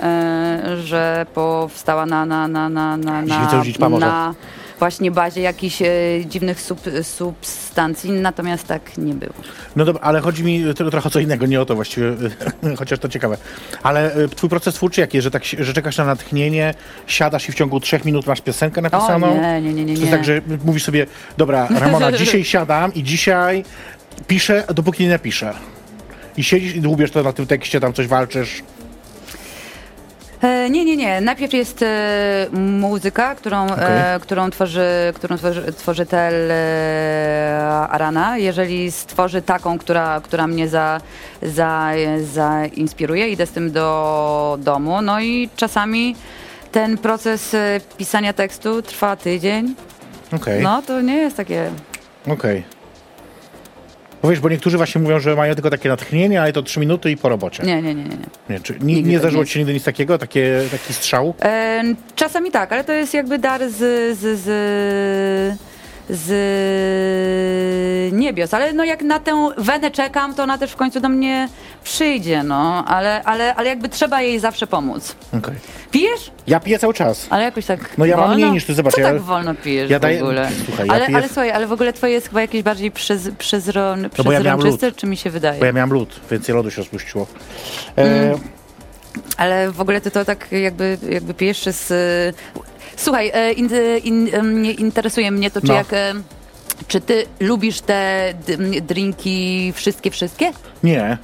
E, że powstała na, na, na, na, na, na, pomorze. na właśnie bazie jakichś e, dziwnych sub, substancji, natomiast tak nie było. No dobra, ale chodzi mi tro- trochę o co innego, nie o to właściwie, [LAUGHS] chociaż to ciekawe. Ale e, twój proces twórczy jaki jest, że, tak, że czekasz na natchnienie, siadasz i w ciągu trzech minut masz piosenkę napisaną? O nie, nie, nie, nie. Nie. tak, że mówisz sobie, dobra, Ramona, [LAUGHS] dzisiaj siadam i dzisiaj piszę, dopóki nie napiszę. I siedzisz i dłubiesz to na tym tekście, tam coś walczysz. E, nie, nie, nie. Najpierw jest e, muzyka, którą, e, którą, tworzy, którą tworzy, tworzy Tel e, Arana. Jeżeli stworzy taką, która, która mnie za, za, zainspiruje, idę z tym do domu. No i czasami ten proces pisania tekstu trwa tydzień. Okej, No to nie jest takie... okej. Bo wiesz, bo niektórzy właśnie mówią, że mają tylko takie natchnienie, ale to trzy minuty i po robocie. Nie, nie, nie, nie. nie. Czy, nie, nie tak zdarzyło ci się nigdy nic takiego, takie, taki strzał? E, czasami tak, ale to jest jakby dar z, z, z, z niebios. Ale no jak na tę wenę czekam, to ona też w końcu do mnie przyjdzie, no. Ale, ale, ale jakby trzeba jej zawsze pomóc. Okej. Pijesz? Ja piję cały czas. Ale jakoś tak No ja mam wolno? mniej niż ty, zobacz, Co ja- tak wolno pijesz ja w daję- ogóle? Słuchaj, ja ale, piję- ale słuchaj, ale w ogóle twoje jest chyba jakieś bardziej przez, przezron, No ja czy mi się wydaje? Bo ja miałem lód, więcej lodu się rozpuściło. E, Mm. Ale w ogóle ty to tak jakby, jakby pijesz przez... Słuchaj, e, in, in, em, interesuje mnie to, czy No. jak... e, Czy ty lubisz te drinki wszystkie, wszystkie? nie,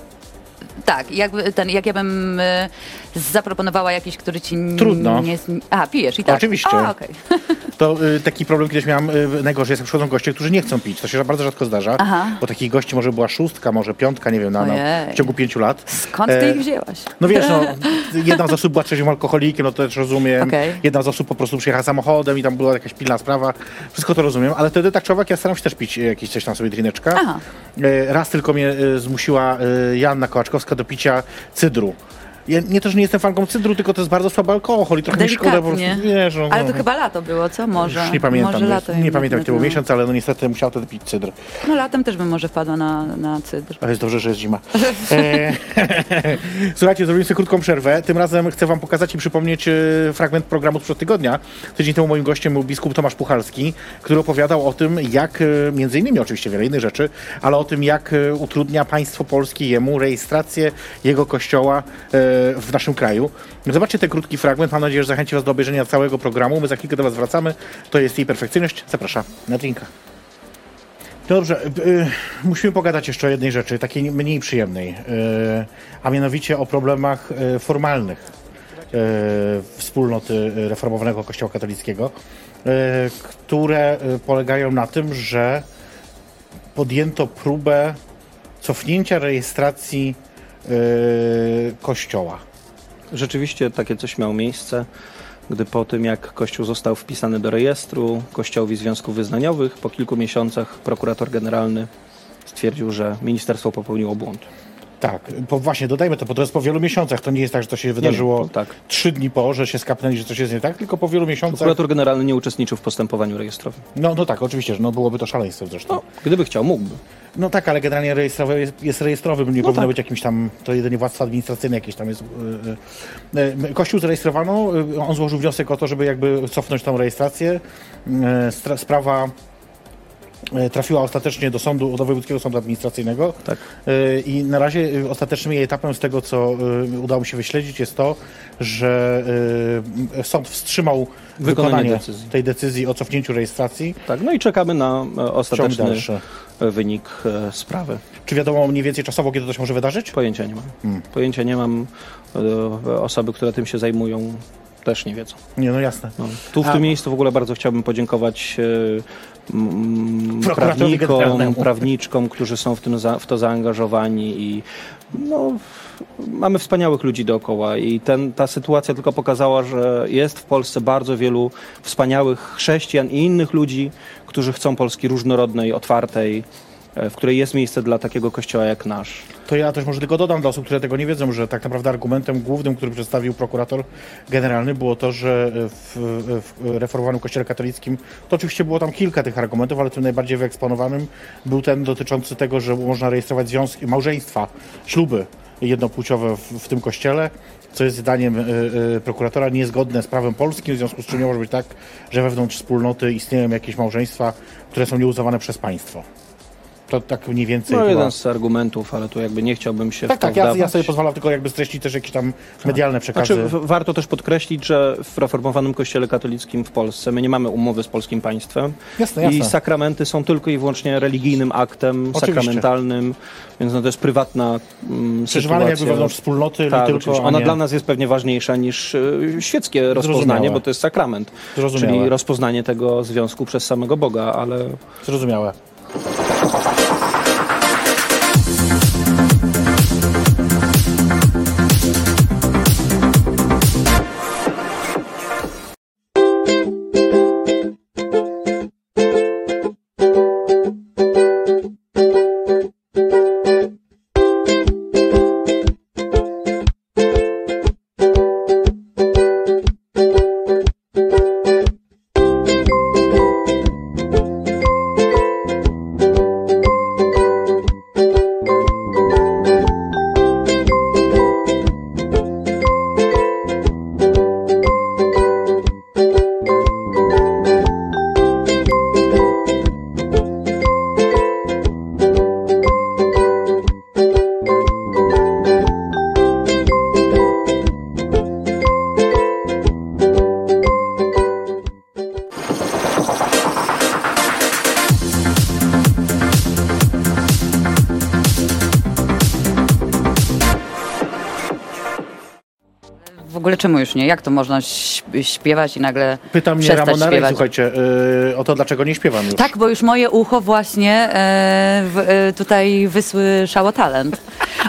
Tak, jakby ten, jak ja bym e, zaproponowała jakiś, który ci n- Trudno. nie... z- A, pijesz i tak? Oczywiście. A, okej. [LAUGHS] to y, taki problem kiedyś miałem, y, najgorszy jest, jak przychodzą goście, którzy nie chcą pić. To się bardzo rzadko zdarza, Aha. bo takich gości może była szóstka, może piątka, nie wiem, na, na, Ojej. w ciągu pięciu lat. Skąd ty E, ich wzięłaś? No wiesz, no, [LAUGHS] jedna z osób była trzeźwym alkoholikiem, no to też rozumiem. Okej. Jedna z osób po prostu przyjechała samochodem i tam była jakaś pilna sprawa. Wszystko to rozumiem, ale wtedy tak człowiek, ja staram się też pić e, jakieś coś tam sobie drineczka. Aha. E, Raz tylko mnie e, zmusiła e, Joanna Kołaczkowska do picia cydru. Ja nie to, że nie jestem fanką cydru, tylko to jest bardzo słaby alkohol i trochę mi szkoda po prostu. Delikatnie. Wiesz, no, Ale no. to chyba lato było, co? Może. Już nie pamiętam, Może lato. nie pamiętam jaki to był no. miesiąc, ale no niestety musiał wtedy pić cydr. No latem też bym może wpadła na, na cydr. Ale jest dobrze, że jest zima. E, [LAUGHS] Słuchajcie, zrobimy sobie krótką przerwę. Tym razem chcę wam pokazać i przypomnieć e, fragment programu sprzed tygodnia. Tydzień temu moim gościem był biskup Tomasz Puchalski, który opowiadał o tym, jak, e, między innymi oczywiście wiele innych rzeczy, ale o tym, jak e, utrudnia państwo polskie jemu rejestrację jego kościoła e, w naszym kraju. Zobaczcie ten krótki fragment. Mam nadzieję, że zachęci was do obejrzenia całego programu. My za chwilkę do was wracamy. To jest jej perfekcyjność. Zapraszam na drinka. Dobrze, y, y, musimy pogadać jeszcze o jednej rzeczy, takiej mniej przyjemnej, y, a mianowicie o problemach y, formalnych y, wspólnoty reformowanego Kościoła katolickiego, y, które y, polegają na tym, że podjęto próbę cofnięcia rejestracji y, Kościoła. Rzeczywiście takie coś miało miejsce, gdy po tym jak Kościół został wpisany do rejestru Kościołowi Związków Wyznaniowych, po kilku miesiącach prokurator generalny stwierdził, że ministerstwo popełniło błąd. Tak, po, właśnie dodajmy to, bo to jest po wielu miesiącach. To nie jest tak, że to się wydarzyło to tak. trzy dni po, że się skapnęli, że coś jest nie tak, tylko po wielu miesiącach. Prokurator generalny nie uczestniczył w postępowaniu rejestrowym. No, no tak, oczywiście, że no byłoby to szaleństwo zresztą. No, gdyby chciał, mógłby. No tak, ale generalnie rejestrowy jest, jest rejestrowy, nie No powinno tak. być jakimś tam, to jedynie władztwo administracyjne jakieś tam jest. y, y, y. Kościół zarejestrowano, on złożył wniosek o to, żeby jakby cofnąć tą rejestrację. Stra- Sprawa trafiła ostatecznie do sądu, do Wojewódzkiego Sądu Administracyjnego. Tak. Y, I na razie y, ostatecznym jej etapem z tego, co udało mi się wyśledzić, jest to, że sąd wstrzymał Wykonanie wykonanie decyzji. tej decyzji o cofnięciu rejestracji. Tak, no i czekamy na e, ostateczny e, wynik e, sprawy. Czy wiadomo mniej więcej czasowo, kiedy to się może wydarzyć? Pojęcia nie mam. Hmm. Pojęcia nie mam. E, Osoby, które tym się zajmują, też nie wiedzą. Nie, no jasne. No. Tu w A- tym miejscu w ogóle bardzo chciałbym podziękować e, prawnikom, prawniczkom, którzy są w, tym za, w to zaangażowani i no, mamy wspaniałych ludzi dookoła i ten, ta sytuacja tylko pokazała, że jest w Polsce bardzo wielu wspaniałych chrześcijan i innych ludzi, którzy chcą Polski różnorodnej, otwartej, w której jest miejsce dla takiego kościoła jak nasz. To ja też może tylko dodam dla osób, które tego nie wiedzą, że tak naprawdę argumentem głównym, który przedstawił prokurator generalny było to, że w, w reformowanym kościele katolickim, to oczywiście było tam kilka tych argumentów, ale tym najbardziej wyeksponowanym był ten dotyczący tego, że można rejestrować związki, małżeństwa, śluby jednopłciowe w, w tym kościele, co jest zdaniem y, y, prokuratora niezgodne z prawem polskim, w związku z czym nie może być tak, że wewnątrz wspólnoty istnieją jakieś małżeństwa, które są nieuznawane przez państwo. To tak mniej więcej No chyba- jeden z argumentów, ale tu jakby nie chciałbym się tak, tak, ja, ja sobie pozwalam tylko jakby streścić też jakieś tam medialne przekazy. Znaczy, warto też podkreślić, że w reformowanym kościele katolickim w Polsce my nie mamy umowy z polskim państwem Jasne, jasne. i sakramenty są tylko i wyłącznie religijnym aktem Oczywiście. sakramentalnym, więc no to jest prywatna mm, Przeżywane jakby sytuacja. wewnątrz wspólnoty, Tak, tylko... Ona nie- dla nas jest pewnie ważniejsza niż y, świeckie rozpoznanie, bo to jest sakrament, Zrozumiałe. czyli rozpoznanie tego związku przez samego Boga, ale Zrozumiałe. Czemu już nie? Jak to można śp- śpiewać i nagle Pyta mnie Ramona Rej, słuchajcie, yy, o to, dlaczego nie śpiewam już. Tak, bo już moje ucho właśnie e, tutaj wysłyszało talent.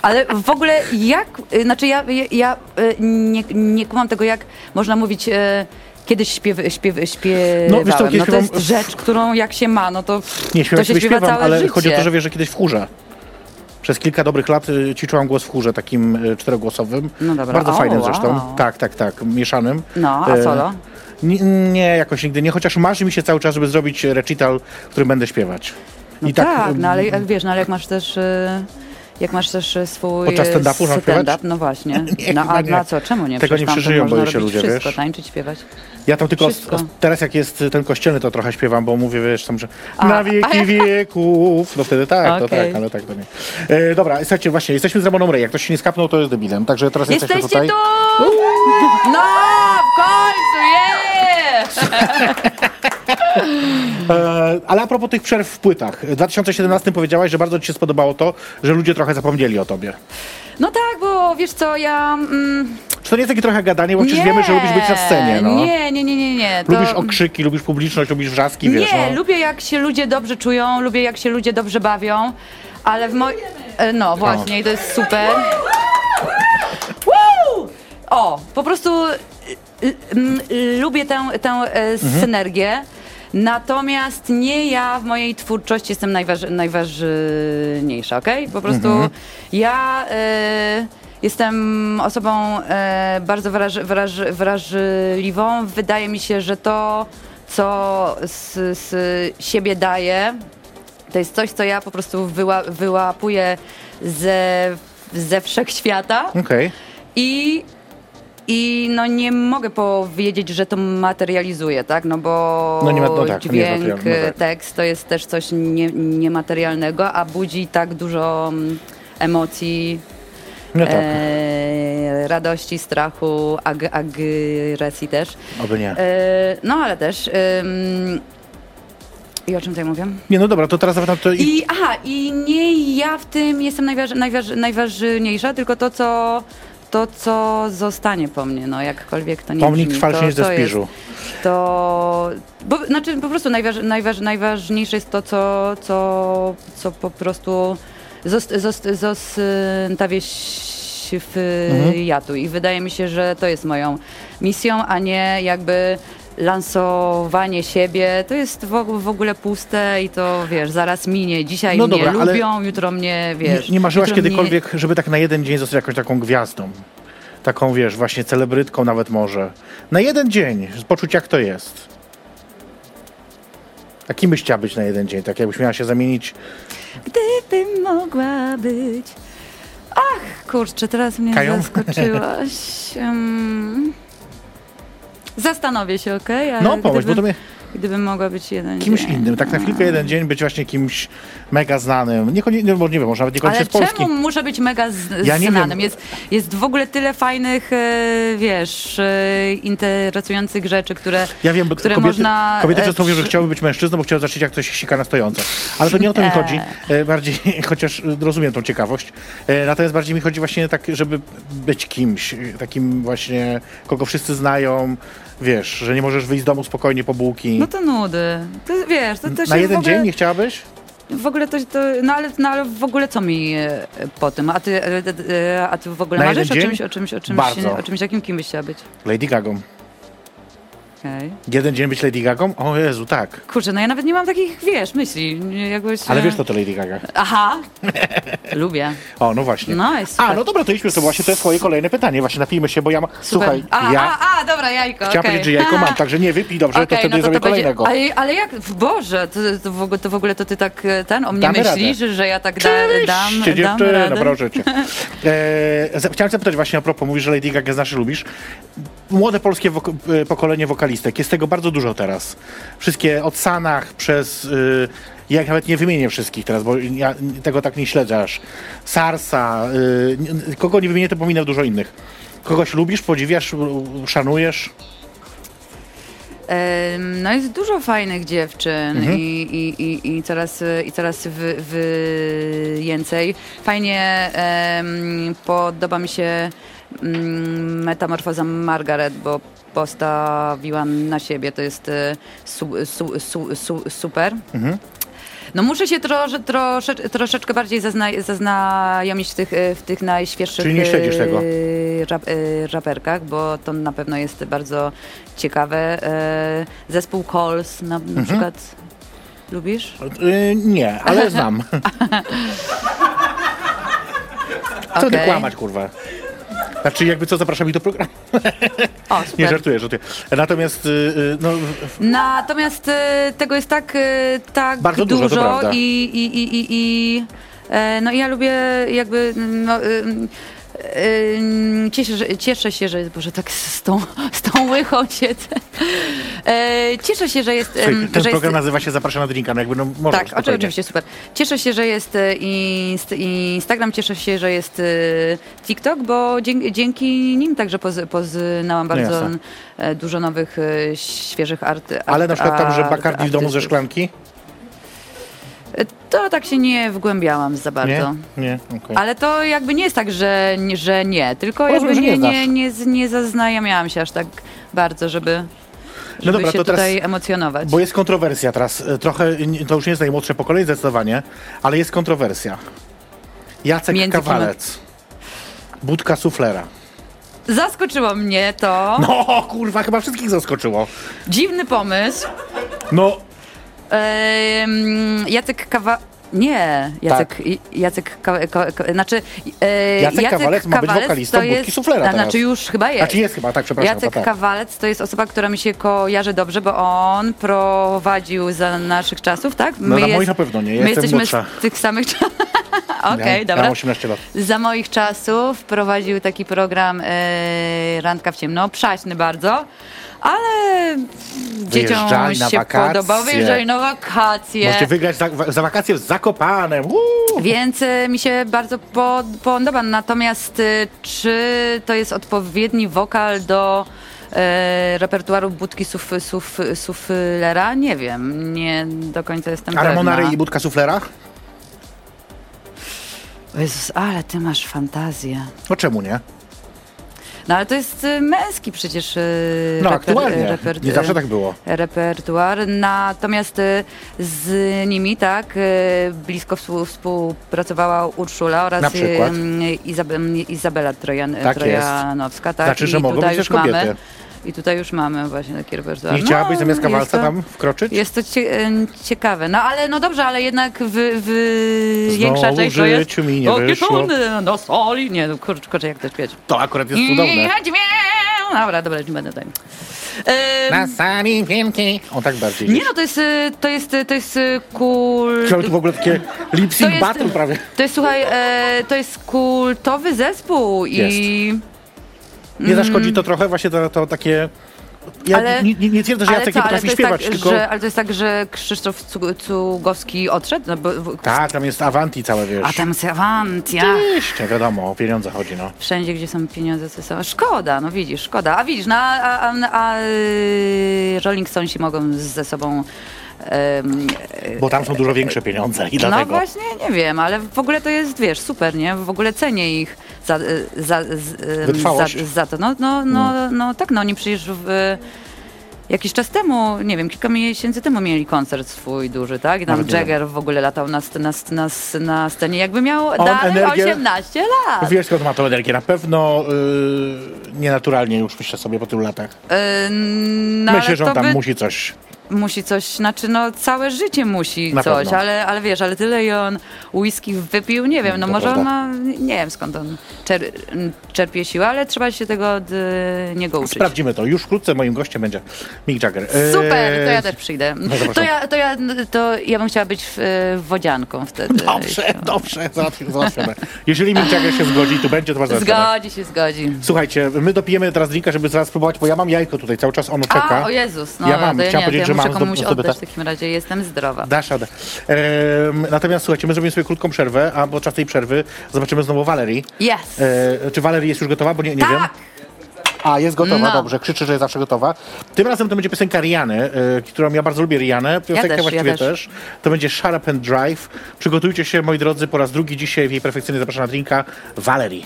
Ale w ogóle jak, e, znaczy ja, ja, nie, nie kumam tego, jak można mówić e, kiedyś śpiew, śpiew, śpiewałem. No, wiesz co, no to jest śpiewam- rzecz, którą jak się ma, no to, Nie to śpiewam, się sobie śpiewa śpiewam, całe ale życie. chodzi o to, że wiesz, że kiedyś w chórze. Przez kilka dobrych lat y, ćwiczyłam głos w chórze, takim y, czterogłosowym. No dobra. Bardzo O, fajnym wow. zresztą. Tak, tak, tak, mieszanym. No, a E, solo? Nie, nie, jakoś nigdy nie, chociaż marzy mi się cały czas, żeby zrobić recital, w którym będę śpiewać. No tak, no ale wiesz, no ale jak masz też... e, Jak masz też e, swój Podczas stand-upu mam śpiewać? stand-up, no właśnie. [LAUGHS] Nie, no chyba a nie. na co? Czemu nie? Tego Przecież nie tam to przeżyją, można boję się robić ludzie, wszystko, wiesz? tańczyć, śpiewać. Ja tam tylko, Wszystko. os- teraz jak jest ten kościelny, to trochę śpiewam, bo mówię, wiesz, tam, że A, na wieki wieków. No wtedy tak, to Okej. tak, ale tak to nie. E, dobra, słuchajcie, właśnie, jesteśmy z Ramoną Rej. Jak ktoś się nie skapnął, to jest debilem. Także teraz jesteśmy Jesteście tutaj. tu! No, w końcu, yeah! [LAUGHS] E, ale a propos tych przerw w płytach. W 2017 powiedziałaś, że bardzo ci się spodobało to, że ludzie trochę zapomnieli o tobie. No tak, bo wiesz co, ja... Mm, Czy to nie jest takie trochę gadanie, bo przecież nie, wiemy, że lubisz być na scenie, no. Nie, nie, nie, nie, nie. To... Lubisz okrzyki, lubisz publiczność, lubisz wrzaski, wiesz, Nie, no. lubię jak się ludzie dobrze czują, lubię jak się ludzie dobrze bawią, ale w moim... No właśnie, i to jest super. O, po prostu lubię tę, tę e, synergię. Natomiast nie ja w mojej twórczości jestem najważ, najważniejsza, okej? Po prostu ja e, jestem osobą e, bardzo wraż, wraż, wrażliwą. Wydaje mi się, że to, co z, z siebie daję, to jest coś, co ja po prostu wyła, wyłapuję ze, ze wszechświata. Okej. I, I no nie mogę powiedzieć, że to materializuje, tak? No bo No nie ma- no tak, dźwięk, no tak. tekst to jest też coś nie, niematerialnego, a budzi tak dużo mm, emocji, No tak, e, radości, strachu, ag, agresji też. oby nie. E, no ale też... ym, I o czym tutaj mówię? Nie, no dobra, to teraz zapytam to i... I aha, i nie ja w tym jestem najważ, najważ, najważniejsza, tylko to co, to, co zostanie po mnie, no jakkolwiek to nie Pomnik brzmi, to, niż jest- spiżu. To, bo, znaczy po prostu najważ, najważ, najważniejsze jest to, co, co, co po prostu zost, zost, zostawię w Mhm. jatu i wydaje mi się, że to jest moją misją, a nie jakby lansowanie siebie, to jest w, w ogóle puste i to wiesz, zaraz minie. Dzisiaj No mnie dobra, lubią, jutro mnie wiesz. nie, nie marzyłaś jutro mnie- kiedykolwiek, żeby tak na jeden dzień zostać jakąś taką gwiazdą? Taką, wiesz, właśnie celebrytką nawet może. Na jeden dzień, poczuć jak to jest. A kim byś chciała być na jeden dzień? Tak jakbyś miała się zamienić... Gdybym mogła być. Ach, kurczę, teraz mnie Kają? zaskoczyłaś. Em, zastanowię się, okej? Ale No pomyśl, bo to gdybym, mnie... gdybym mogła być jeden Kimś dzień. innym. Tak na chwilkę jeden dzień być właśnie kimś mega znanym. Niekoniecznie, no, nie wiem, może nawet niekoniecznie Ale z Polski. czemu muszę być mega z, Ja znanym? Jest, jest w ogóle tyle fajnych, e, wiesz, e, interesujących rzeczy, które, Ja wiem, bo które kobiety, można... kobiety e, często mówią, że chciały być mężczyzną, bo chciały zacząć jak ktoś sika na stojąco. Ale to nie o to mi chodzi. E, Bardziej, [LAUGHS] chociaż e, rozumiem tą ciekawość. E, Natomiast bardziej mi chodzi właśnie tak, żeby być kimś, e, takim właśnie, kogo wszyscy znają. Wiesz, że nie możesz wyjść z domu spokojnie po bułki. No to nudy. To, wiesz, to, to się na jeden ogóle... dzień nie chciałabyś? W ogóle to, to no, ale, no ale w ogóle co mi e, po tym? A ty, e, e, a ty w ogóle Na marzysz o czymś, o czymś, o czymś, Bardzo. o czymś jakim kim byś chciała być? Lady Gagą. Okej. Jeden dzień być Lady Gagą? O Jezu, tak. Kurczę, no ja nawet nie mam takich, wiesz, myśli. Jakbyś, Ale e, wiesz, co to Lady Gaga? Aha, [LAUGHS] lubię. O, no właśnie. No, jest A, super. no dobra, to idźmy, to właśnie to jest twoje kolejne pytanie. Właśnie napijmy się, bo ja... Ma... Super. Słuchaj, a, ja... a, a, dobra, jajko, Chciałem okej. powiedzieć, że jajko mam, także nie wypij dobrze, to Okej, wtedy no zrobię to będzie, kolejnego. ale, ale jak, Boże, to, to, w ogóle, to w ogóle to ty tak e, ten o mnie Damy myślisz, że ja tak da, dam, Oczywiście, dam dziewczyno, radę? proszę cię. E, chciałem zapytać właśnie a propos, mówisz, że Lady Gaga znasz lubisz. Młode polskie e, pokolenie wokalistek, jest tego bardzo dużo teraz. Wszystkie od Sanach przez... Y, ja nawet nie wymienię wszystkich teraz, bo ja tego tak nie śledzę aż. Sarsa, y, kogo nie wymienię, to pominę dużo innych. Kogoś lubisz, podziwiasz, u- szanujesz? No jest dużo fajnych dziewczyn Mhm. i, i, i, i coraz, i coraz więcej. Fajnie em, podoba mi się metamorfoza Margaret, bo postawiłam na siebie. To jest e, su, su, su, su, super. Mhm. No muszę się trosze, trosze, troszeczkę bardziej zazna, zaznajomić w tych, e, w tych najświeższych Czyli nie śledzisz tego? e, Rap, raperkach, bo to na pewno jest bardzo ciekawe. Zespół Calls na, Mhm. na przykład lubisz? Y, nie, ale znam. [LAUGHS] Co ty Okej. kłamać, kurwa? Znaczy, jakby co, zapraszam ich do programu. [LAUGHS] O, Nie super. żartuję, żartuję. Natomiast, y, y, no, Natomiast e, tego jest tak, tak Bardzo dużo, prawda. i, i, i, i, i no i ja lubię jakby no, e, Ym, Cieszę, że, cieszę się, że. Boże, tak z tą, z tą łychą siedzę. E, Cieszę się, że jest. Słuchaj, ten że program jest nazywa się Zapraszam na drinka, no jakby no może tak, spokojnie. oczywiście, super. Cieszę się, że jest e, inst, Instagram, cieszę się, że jest e, TikTok, bo dzięki, dzięki nim także poz, poznałam bardzo jasne. e, dużo nowych, świeżych art, art Ale na przykład tam, że Bacardi w domu ze szklanki? E, To tak się nie wgłębiałam za bardzo. Nie? Nie? Okej. Ale to jakby nie jest tak, że, że nie, tylko Rozumiem, jakby że nie nie, nie, znasz. nie, z- nie zaznajamiałam się aż tak bardzo, żeby, żeby dobra, się to teraz- tutaj emocjonować. Bo jest kontrowersja teraz. e, Trochę, nie- to już nie jest najmłodsze pokolenie zdecydowanie, ale jest kontrowersja. Jacek Między kim- Kawalec. Budka suflera. Zaskoczyło mnie to. No kurwa, chyba wszystkich zaskoczyło. Dziwny pomysł. No, Jacek Kawa... Nie, Jacek, i- Jacek, ka, ka, ka, znaczy e, Tak. Jacek Kawalec ma być Kawalec wokalistą to jest, Suflera a, teraz. Znaczy już chyba jest. znaczy jest chyba, tak, przepraszam. Jacek to tak. Kawalec to jest osoba, która mi się kojarzy dobrze, bo on prowadził za naszych czasów, tak? No na moich na pewno nie, My jesteśmy młodsza. z tych samych czasów. [LAUGHS] Okej, ja, dobra. Ja mam 18 lat. Za moich czasów prowadził taki program e, Randka w ciemno, przaśny bardzo, ale dzieciom Wyjeżdżali na się wakacje. podobał, wyjeżdżali na wakacje. Możecie wygrać za, za wakacje z Zakopanem. Uuu. Więc e, mi się bardzo po- podoba. Natomiast e, czy to jest odpowiedni wokal do e, repertuaru budki suf, suf, suflera? Nie wiem. Nie do końca jestem A Ramonary pewna. i Budka suflera? O Jezus, ale ty masz fantazję. No czemu nie? No ale to jest e, męski przecież e, No aktualnie. reper- Nie zawsze tak było. repertuar. Natomiast e, z nimi tak blisko współ, współpracowała Urszula oraz Na przykład? em, Izab- Izabela Trojan, Tak Trojanowska. Tak? Znaczy, że mogą tutaj być już też kobiety. mamy. I tutaj już mamy właśnie taki repertuar. Nie chciałabyś No, zamiast jest kawalca to- tam wkroczyć? Jest to ciekawe. No ale no dobrze, ale jednak wy, wy, większa Znowu część w to jest... mi nie Takie wyszło. na soli. Nie, no kurczę, kurczę jak to śpiewać. To akurat jest cudowne. Dobra, dobra, nie będę tutaj. Em, Na sali wielkiej. O tak bardziej. nie no, to jest, to jest, to jest y, cool... Chciałem tu w ogóle takie lip sync jest- battle prawie. To jest, słuchaj, e, to jest kultowy zespół i... Nie zaszkodzi to trochę właśnie to, to takie... Ja. Ale- nie, nie, nie twierdzę, że Jacek nie ale potrafi to jest śpiewać, tak, tylko... że, ale to jest tak, że Krzysztof Cu- Cugowski odszedł? No, bo, Tak, tam jest Avanti całe, wiesz. A tam jest Avantia. Oczywiście, wiadomo, o pieniądze chodzi, no. Wszędzie, gdzie są pieniądze, to są... Szkoda, no widzisz, szkoda. A widzisz, no, a, a, a, y, Rolling Stonesi mogą ze sobą... em, Bo tam są dużo większe pieniądze i No dlatego... właśnie, nie wiem, ale w ogóle to jest, wiesz, super, nie? W ogóle cenię ich za, za, z- Wytrwałość. za, za to. No, no, no, no tak, no oni przecież w, jakiś czas temu, nie wiem, kilka miesięcy temu mieli koncert swój duży, tak? I tam Nawet Jagger w ogóle latał na, na, na, na scenie, jakby miał On dalej energię- 18 lat. Wiesz skąd ma to energię? Na pewno yy, nienaturalnie już myślę sobie po tylu latach. Yy, no, Myślę, że on tam by- musi coś. Musi coś, znaczy no całe życie musi Na coś, pewno. ale, ale wiesz, ale tyle i on whisky wypił, nie wiem, no To może on prawda. ma, nie wiem skąd on czer, czerpie siłę, ale trzeba się tego od e, niego uczyć. Sprawdzimy to. Już wkrótce moim gościem będzie Mick Jagger. Super, to ja też przyjdę. zapraszam. To ja, to ja, to ja bym chciała być w, wodzianką wtedy. Dobrze, dobrze, załatwi- załatwione. Jeżeli Mick Jagger się zgodzi, to będzie to bardzo Zgodzi się, zgodzi. Słuchajcie, my dopijemy teraz drinka, żeby zaraz spróbować, bo ja mam jajko tutaj, cały czas ono czeka. A, o Jezus, no Ja mam, to ja nie, to powiedzieć, ja że muszę mam komuś oddać w takim razie, jestem zdrowa. Dasz radę. Ehm, natomiast słuchajcie, my zrobimy sobie krótką przerwę, a podczas tej przerwy zobaczymy znowu Walerii. Yes! E, czy Walerii jest już gotowa? Bo nie, nie tak! wiem. A, jest gotowa, No. dobrze. Krzyczy, że jest zawsze gotowa. Tym razem to będzie piosenka Riany, e, którą ja bardzo lubię Rianę. Piosenkę też, ja właściwie też. też. To będzie Shut Up and Drive. Przygotujcie się, moi drodzy, po raz drugi dzisiaj w jej perfekcyjnie zapraszana drinka Valerie.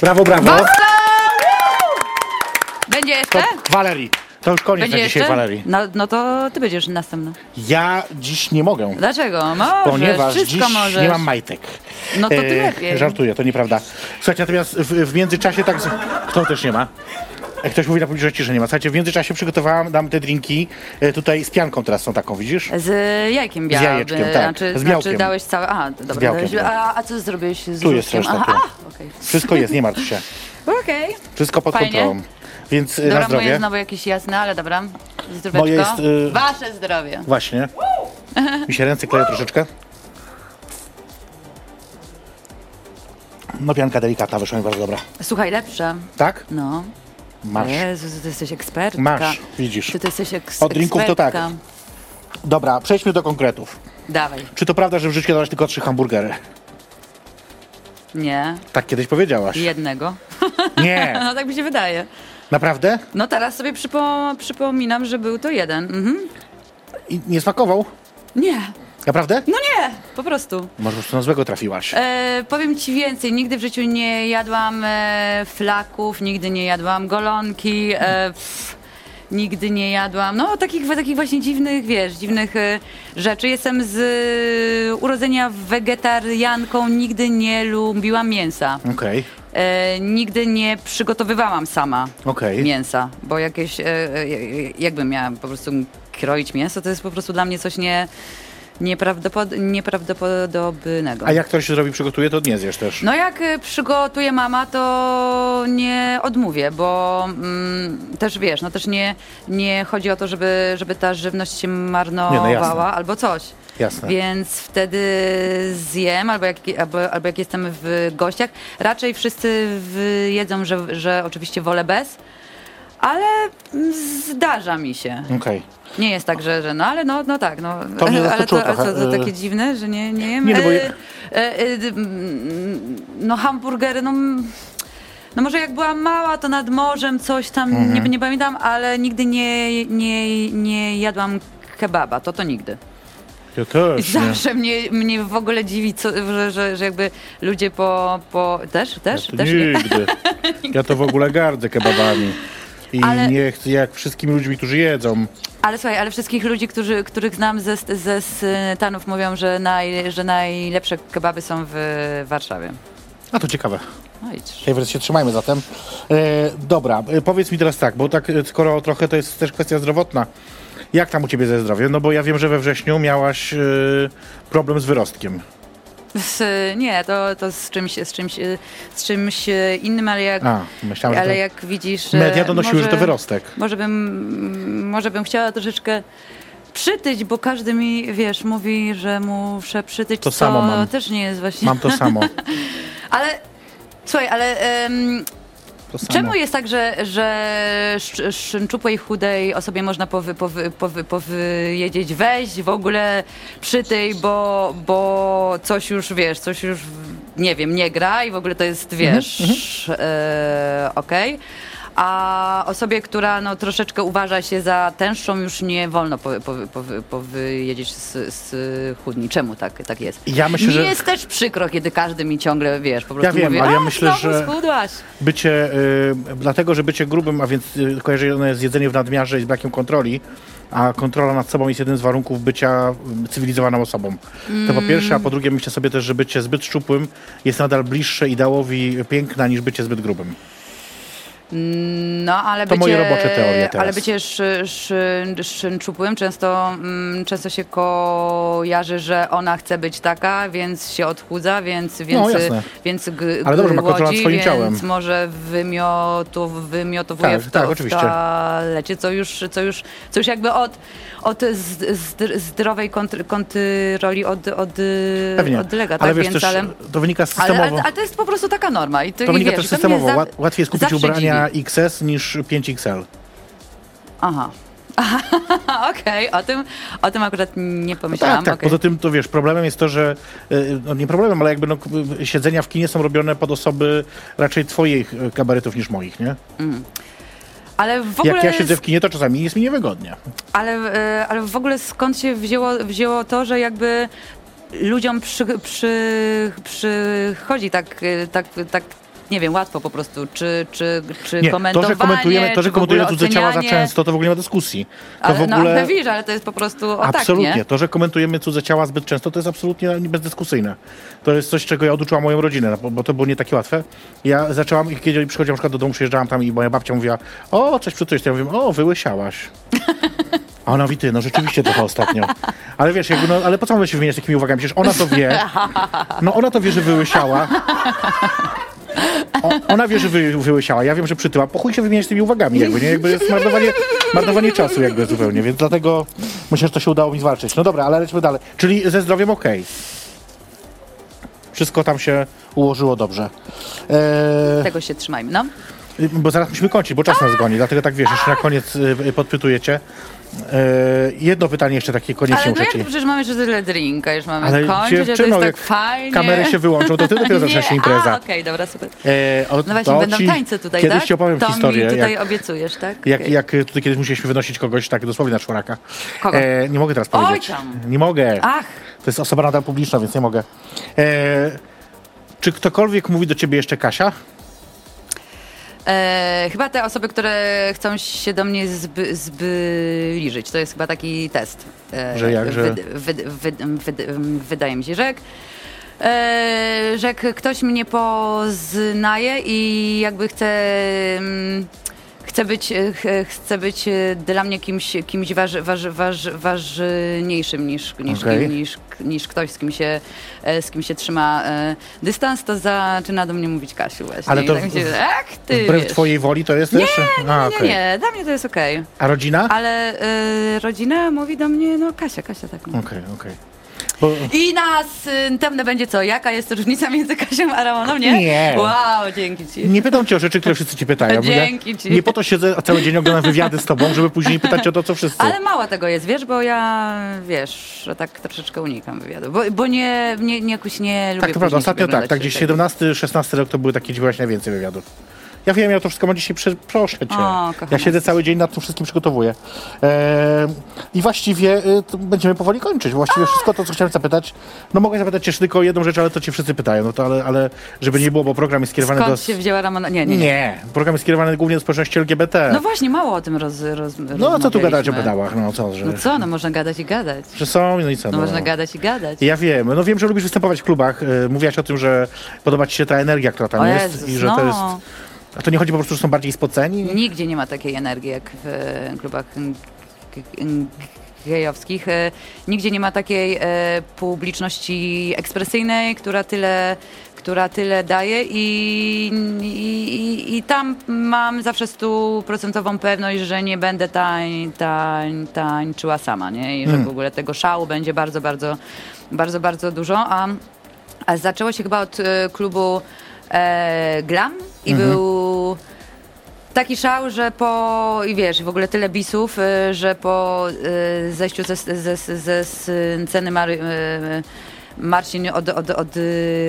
Brawo, brawo. Będzie To jeszcze? Valerii. To już koniec Będzie na dzisiaj jeszcze? Valerii. No, no to ty będziesz następna. Ja dziś nie mogę. Dlaczego? Możesz, Ponieważ wszystko dziś możesz. nie mam majtek. No to tym E, lepiej. Żartuję, to nieprawda. Słuchajcie, natomiast w, w międzyczasie tak... z- Kto też nie ma? E, Ktoś mówi na publiczności, że nie ma. Słuchajcie, w międzyczasie przygotowałam dam te drinki. E, tutaj z pianką teraz są taką, widzisz? Z jajkiem białym. jajeczkiem, tak. Znaczy, Z znaczy białkiem. dałeś całe... A, dobra. białkiem, dałeś, tak. a, a co zrobiłeś z Tu jest reszta, Aha, a, okej. Wszystko jest, nie martw się. [LAUGHS] Okej. Wszystko pod Fajnie. kontrolą. Więc Dobra, na moje zdrowie. znowu jakieś jasne, ale dobra. Zdróweczko. Moje jest, y- Wasze zdrowie. Właśnie. [LAUGHS] Mi się ręce kleją troszeczkę. No pianka delikatna wyszła mi bardzo dobra. Słuchaj, lepsze. Tak? No. Masz. Jezu, ty jesteś ekspertka. Masz, widzisz. Ty, ty jesteś eks- Od drinków to tak. ekspertka. Dobra, przejdźmy do konkretów. Dawaj. Czy to prawda, że w życiu jadłaś tylko trzy hamburgery? Nie. Tak kiedyś powiedziałaś. Jednego. [LAUGHS] Nie. [LAUGHS] No tak mi się wydaje. Naprawdę? No teraz sobie przypo przypominam, że był to jeden. Mhm. I nie smakował? Nie. Naprawdę? No nie, po prostu. Może po prostu na złego trafiłaś. E, powiem ci więcej, nigdy w życiu nie jadłam e, flaków, nigdy nie jadłam golonki, e, pff, nigdy nie jadłam, no takich, takich właśnie dziwnych, wiesz, dziwnych e, rzeczy. Jestem z e, urodzenia wegetarianką, nigdy nie lubiłam mięsa. Okej, E, nigdy nie przygotowywałam sama okej. mięsa, bo jakieś, e, e, jakbym miała po prostu kroić mięso, to jest po prostu dla mnie coś nie, nieprawdopod nieprawdopodobnego. A jak ktoś się zrobi, przygotuje, to nie zjesz też. No jak y, przygotuje mama, to nie odmówię, bo mm, też wiesz, no też nie, nie chodzi o to, żeby, żeby ta żywność się marnowała Nie, no albo coś. Jasne. Więc wtedy zjem, albo jak, albo, albo jak jestem w gościach. Raczej wszyscy jedzą, że, że oczywiście wolę bez, ale zdarza mi się. Okej. Nie jest tak, że, że no ale no, no tak, no. To mnie [LAUGHS] ale zaskoczyło to, ale co, trochę, to y- takie dziwne, że nie, nie jem. Nie, no bo E, ja- e, e, no hamburgery, no. No może jak byłam mała, to nad morzem coś tam, Mhm. nie, nie pamiętam, ale nigdy nie, nie, nie jadłam kebaba, to to nigdy. Ja I też, nie. zawsze mnie, mnie w ogóle dziwi, co, że, że, że jakby ludzie po... po też? Też? To też nie? nigdy. [LAUGHS] Ja to w ogóle gardzę kebabami. I Ale- nie chcę, jak wszystkimi ludźmi, którzy jedzą. Ale słuchaj, ale wszystkich ludzi, którzy, których znam ze, ze Stanów mówią, że, naj, że najlepsze kebaby są w Warszawie. A to ciekawe. No. Favorite się trzymajmy zatem. E, dobra, e, powiedz mi teraz tak, bo tak e, skoro trochę to jest też kwestia zdrowotna. Jak tam u ciebie ze zdrowiem? No bo ja wiem, że we wrześniu miałaś e, problem z wyrostkiem. Z, nie, to, to z, czymś, z, czymś, z czymś innym, ale jak, A, myślałem, ale jak widzisz... e, media donosiły, może, że to wyrostek. Może bym, może bym chciała troszeczkę przytyć, bo każdy mi, wiesz, mówi, że muszę przytyć, To samo mam. też nie jest właśnie... Mam to samo. [LAUGHS] Ale, słuchaj, ale... em, To samo. Czemu jest tak, że, że sz- szczęczupłej, chudej osobie można powy, powy, powy, powiedzieć weź w ogóle przytyj, bo, bo coś już, wiesz, coś już, nie wiem, nie gra i w ogóle to jest, wiesz, e, okej. A osobie, która no, troszeczkę uważa się za tęższą, już nie wolno powy, powy, powy, powiedzieć z, z chudni. Czemu tak, tak jest? Ja myślę, mi że- jest też przykro, kiedy każdy mi ciągle, wiesz, po prostu wiem, mówi, ale ja "A, myślę, że- schudłaś. Bycie, y, dlatego, że bycie grubym, a więc y, kojarzone jest jedzenie w nadmiarze i z brakiem kontroli, a kontrola nad sobą jest jednym z warunków bycia y, cywilizowaną osobą. To po pierwsze, a po drugie myślę sobie też, że bycie zbyt szczupłym jest nadal bliższe ideałowi piękna niż bycie zbyt grubym. No, ale To bycie, moje robocze teorie teraz. Ale bycie szy, szy, szynczupłym często, mm, często się kojarzy, że ona chce być taka, więc się odchudza, więc, więc, No, więc g, Ale dobrze, ma głodzi, kontrolę nad swoim więc ciałem. może wymiotu, wymiotowuje Tak, w, tak, to, oczywiście. w toalecie, co już, co już, co już jakby od, od z, z, zdrowej kontr, kontroli od, od, Pewnie. odlega, ale tak? wiesz więc, ale, to wynika ale, systemowo. ale, ale to jest po prostu taka norma. I to, wynika wiesz, też systemowo. za- Łat- Łatwiej jest kupić ubrania dziwi. XS niż 5XL. Aha. [LAUGHS] Okej, o, tym, o tym akurat nie pomyślałam. Tak, tak. okej. Poza tym to wiesz, problemem jest to, że y, no nie problemem, ale jakby no, k- siedzenia w kinie są robione pod osoby raczej twoich y, kabaretów niż moich, nie? Ale w ogóle, Jak ja siedzę w kinie, to czasami jest mi niewygodnie. ale, ale w ogóle skąd się wzięło, wzięło to, że jakby ludziom przy, przy, przychodzi tak, tak, tak, nie wiem, łatwo po prostu, czy, czy, czy Nie, to, komentowanie, że komentujemy, to, że komentujemy cudze ciała za często, to w ogóle nie ma dyskusji. To Ale, w ogóle... No, ale widzisz, ale to jest po prostu o Absolutnie. tak, nie? To, że komentujemy cudze ciała zbyt często, to jest absolutnie bezdyskusyjne. To jest coś, czego ja oduczyłam moją rodzinę, bo, to było nie takie łatwe. Ja zaczęłam, kiedy przychodziłam na przykład do domu, przyjeżdżałam tam i moja babcia mówiła, o, coś przytujesz. To ja mówię, o, wyłysiałaś. A ona mówi, ty, no rzeczywiście trochę ostatnio. Ale wiesz, jakby, no, ale po co mamy się wymieniać takimi uwagami? Przecież ona to wie. No ona to wie, że wyłysiała. O, Ona wie, że wy, wyłysiała, ja wiem, że przytyła. Po chuj się wymieniać tymi uwagami, jakby, nie? Jakby jest marnowanie, marnowanie czasu jakby zupełnie, więc dlatego myślę, że to się udało mi zwalczyć. No dobra, ale lecimy dalej. Czyli ze zdrowiem okej. Wszystko tam się ułożyło dobrze. Eee, Tego się trzymajmy, no. bo zaraz musimy kończyć, bo czas nas goni, dlatego tak wiesz, jeszcze na koniec y, podpytujecie. Eee, jedno pytanie jeszcze takie koniecznie Ale no muszę jak ci... to przecież mamy jeszcze tyle drinka, już mamy Ale kończyć, a to dziewczyno, jest tak jak fajnie. kamery się wyłączą, to ty dopiero zaczyna [LAUGHS] się Nie, impreza. A, okej, dobra, super. O- No właśnie, to będą ci tańce tutaj, Kiedyś tak? ci opowiem to historię, mi tutaj jak, obiecujesz, tak? jak, Okej. jak tutaj kiedyś musieliśmy wynosić kogoś tak dosłownie na czworaka. Kogo? E, nie mogę teraz Oj powiedzieć. tam. Nie mogę. Ach, To jest osoba nadal publiczna, więc nie mogę. E, czy ktokolwiek mówi do ciebie jeszcze Kasia? E, chyba te osoby, które chcą się do mnie zby, zbliżyć, to jest chyba taki test. E, Że jak, że- wyd, wyd, wyd, wydaje mi się, że e, że jak ktoś mnie poznaje i jakby chce chce być, e, ch- chce być e, dla mnie kimś, kimś waż, waż, waż, ważniejszym niż, niż, Okej. niż, niż ktoś, z kim się, e, z kim się trzyma e, dystans, to zaczyna do mnie mówić Kasiu właśnie. Ale to tak mi się, ty Wbrew wiesz. twojej woli to jest Nie, też? Nie, A, nie, okej. nie, dla mnie to jest okej. A rodzina? Ale e, rodzina mówi do mnie, no Kasia, Kasia tak. No. Okej, okej. I nas y, będzie co? Jaka jest różnica między Kasią a Ramoną, nie? Nie. Wow, dzięki ci. Nie pytam cię o rzeczy, które wszyscy ci pytają. Dzięki ci. nie po to siedzę cały dzień oglądam wywiady z tobą, żeby później pytać o to, co wszyscy. Ale mało tego jest, wiesz, bo ja, wiesz, że tak troszeczkę unikam wywiadu, bo, bo nie, nie, nie, jakoś nie lubię Tak, to prawda. Ostatnio tak, tak gdzieś tego. 17-16 rok to były takie, gdzie byłaś najwięcej wywiadów. Ja wiem, ja to wszystko mam dzisiaj, prze, proszę cię. O, ja siedzę cały dzień nad tym wszystkim przygotowuję. Eee, I właściwie to będziemy powoli kończyć. Właściwie wszystko to, co chciałem zapytać, no mogę zapytać cię tylko o jedną rzecz, ale to cię wszyscy pytają. No to ale, ale żeby nie było, bo program jest skierowany Skąd do... się wzięła Ramona? Nie, nie, nie. Nie, program jest skierowany głównie do społeczności LGBT. No właśnie, mało o tym roz, roz No a co tu gadać o pedałach? No co, że, No co, no można gadać i gadać. że są, no i co? No można gadać i gadać. Ja wiem, no wiem, że lubisz występować w klubach. y, Mówiłaś o tym, że podoba ci się ta energia, która tam O jest Jezus, i że no. to jest... A to nie chodzi po prostu, że są bardziej spoceni? Nigdzie nie ma takiej energii jak w e, klubach gejowskich. E, Nigdzie nie ma takiej e, publiczności ekspresyjnej, która tyle, która tyle daje i, i, i, tam mam zawsze stuprocentową pewność, że nie będę tań, tań, tańczyła sama, nie? I że w ogóle tego szału będzie bardzo, bardzo, bardzo, bardzo dużo. A, a zaczęło się chyba od klubu e, Glam i był taki szał, że po, i wiesz, w ogóle tyle bisów, y, że po y, zejściu ze, ze, ze sceny Mary, y, Marcin od, od, od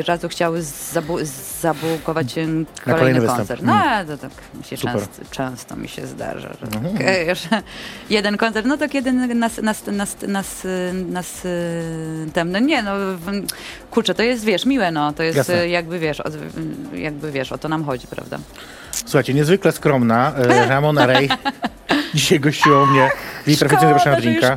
razu chciał zabu, zabukować kolejny, kolejny koncert. No, to tak się często, często mi się zdarza, że, tak, że [LAUGHS] jeden koncert, no to kiedy nas, nas, nas, nas, nas y, temne, nie no, kurczę, to jest, wiesz, miłe, no, to jest Jasne. jakby, wiesz, o, jakby, wiesz, o to nam chodzi, prawda? Słuchajcie, niezwykle skromna e, Ramona Rej [LAUGHS] dzisiaj gościła mnie jej perfekcyjnie zapraszana na drinka.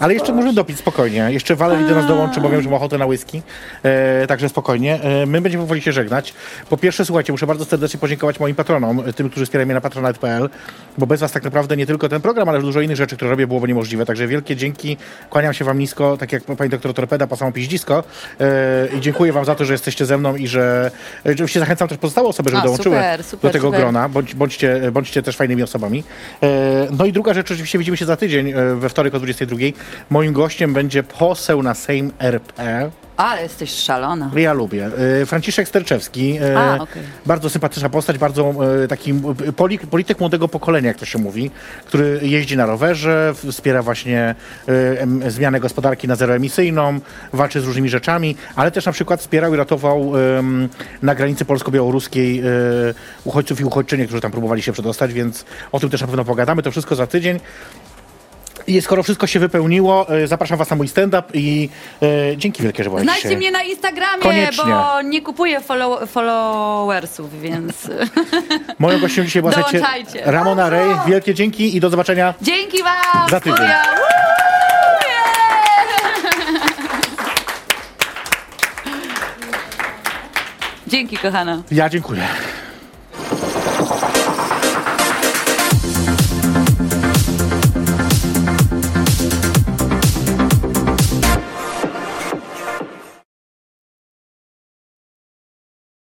Ale jeszcze możemy dopić spokojnie. Jeszcze Walerii do nas dołączy, bo wiem, że ma ochotę na whisky. E, także spokojnie. E, my będziemy powoli się żegnać. Po pierwsze, słuchajcie, muszę bardzo serdecznie podziękować moim patronom, tym, którzy wspierają mnie na patronite.pl, bo bez was tak naprawdę nie tylko ten program, ale dużo innych rzeczy, które robię, byłoby niemożliwe. Także wielkie dzięki. Kłaniam się wam nisko, tak jak pani doktor Torpeda, po samą piździsko. E, I dziękuję wam za to, że jesteście ze mną i że e, oczywiście zachęcam też pozostałe osoby, żeby A, dołączyły super, super, do tego super. grona. Bądź, bądźcie, bądźcie też fajnymi osobami. E, no i druga rzecz, oczywiście widzimy się za tydzień, e, we wtorek o 22. Moim gościem będzie poseł na Sejm RP. Ale jesteś szalona. Ja lubię. E, Franciszek Sterczewski. e, A, okej. Bardzo sympatyczna postać, bardzo e, taki poli, polityk młodego pokolenia, jak to się mówi, który jeździ na rowerze, wspiera właśnie em, zmianę gospodarki na zeroemisyjną, walczy z różnymi rzeczami, ale też na przykład wspierał i ratował na granicy polsko-białoruskiej uchodźców i uchodźczynie, którzy tam próbowali się przedostać, więc o tym też na pewno pogadamy. To wszystko za tydzień. I skoro wszystko się wypełniło, e, zapraszam was na mój stand-up i e, dzięki wielkie, że byłeś Znajdźcie mnie na Instagramie, Koniecznie. bo nie kupuję follow followersów, więc [LAUGHS] Moją gościem dzisiaj była. Ramona Rej. Wielkie dzięki i do zobaczenia. dzięki wam! Za tydzień. [LAUGHS] Dzięki, kochana. Ja dziękuję.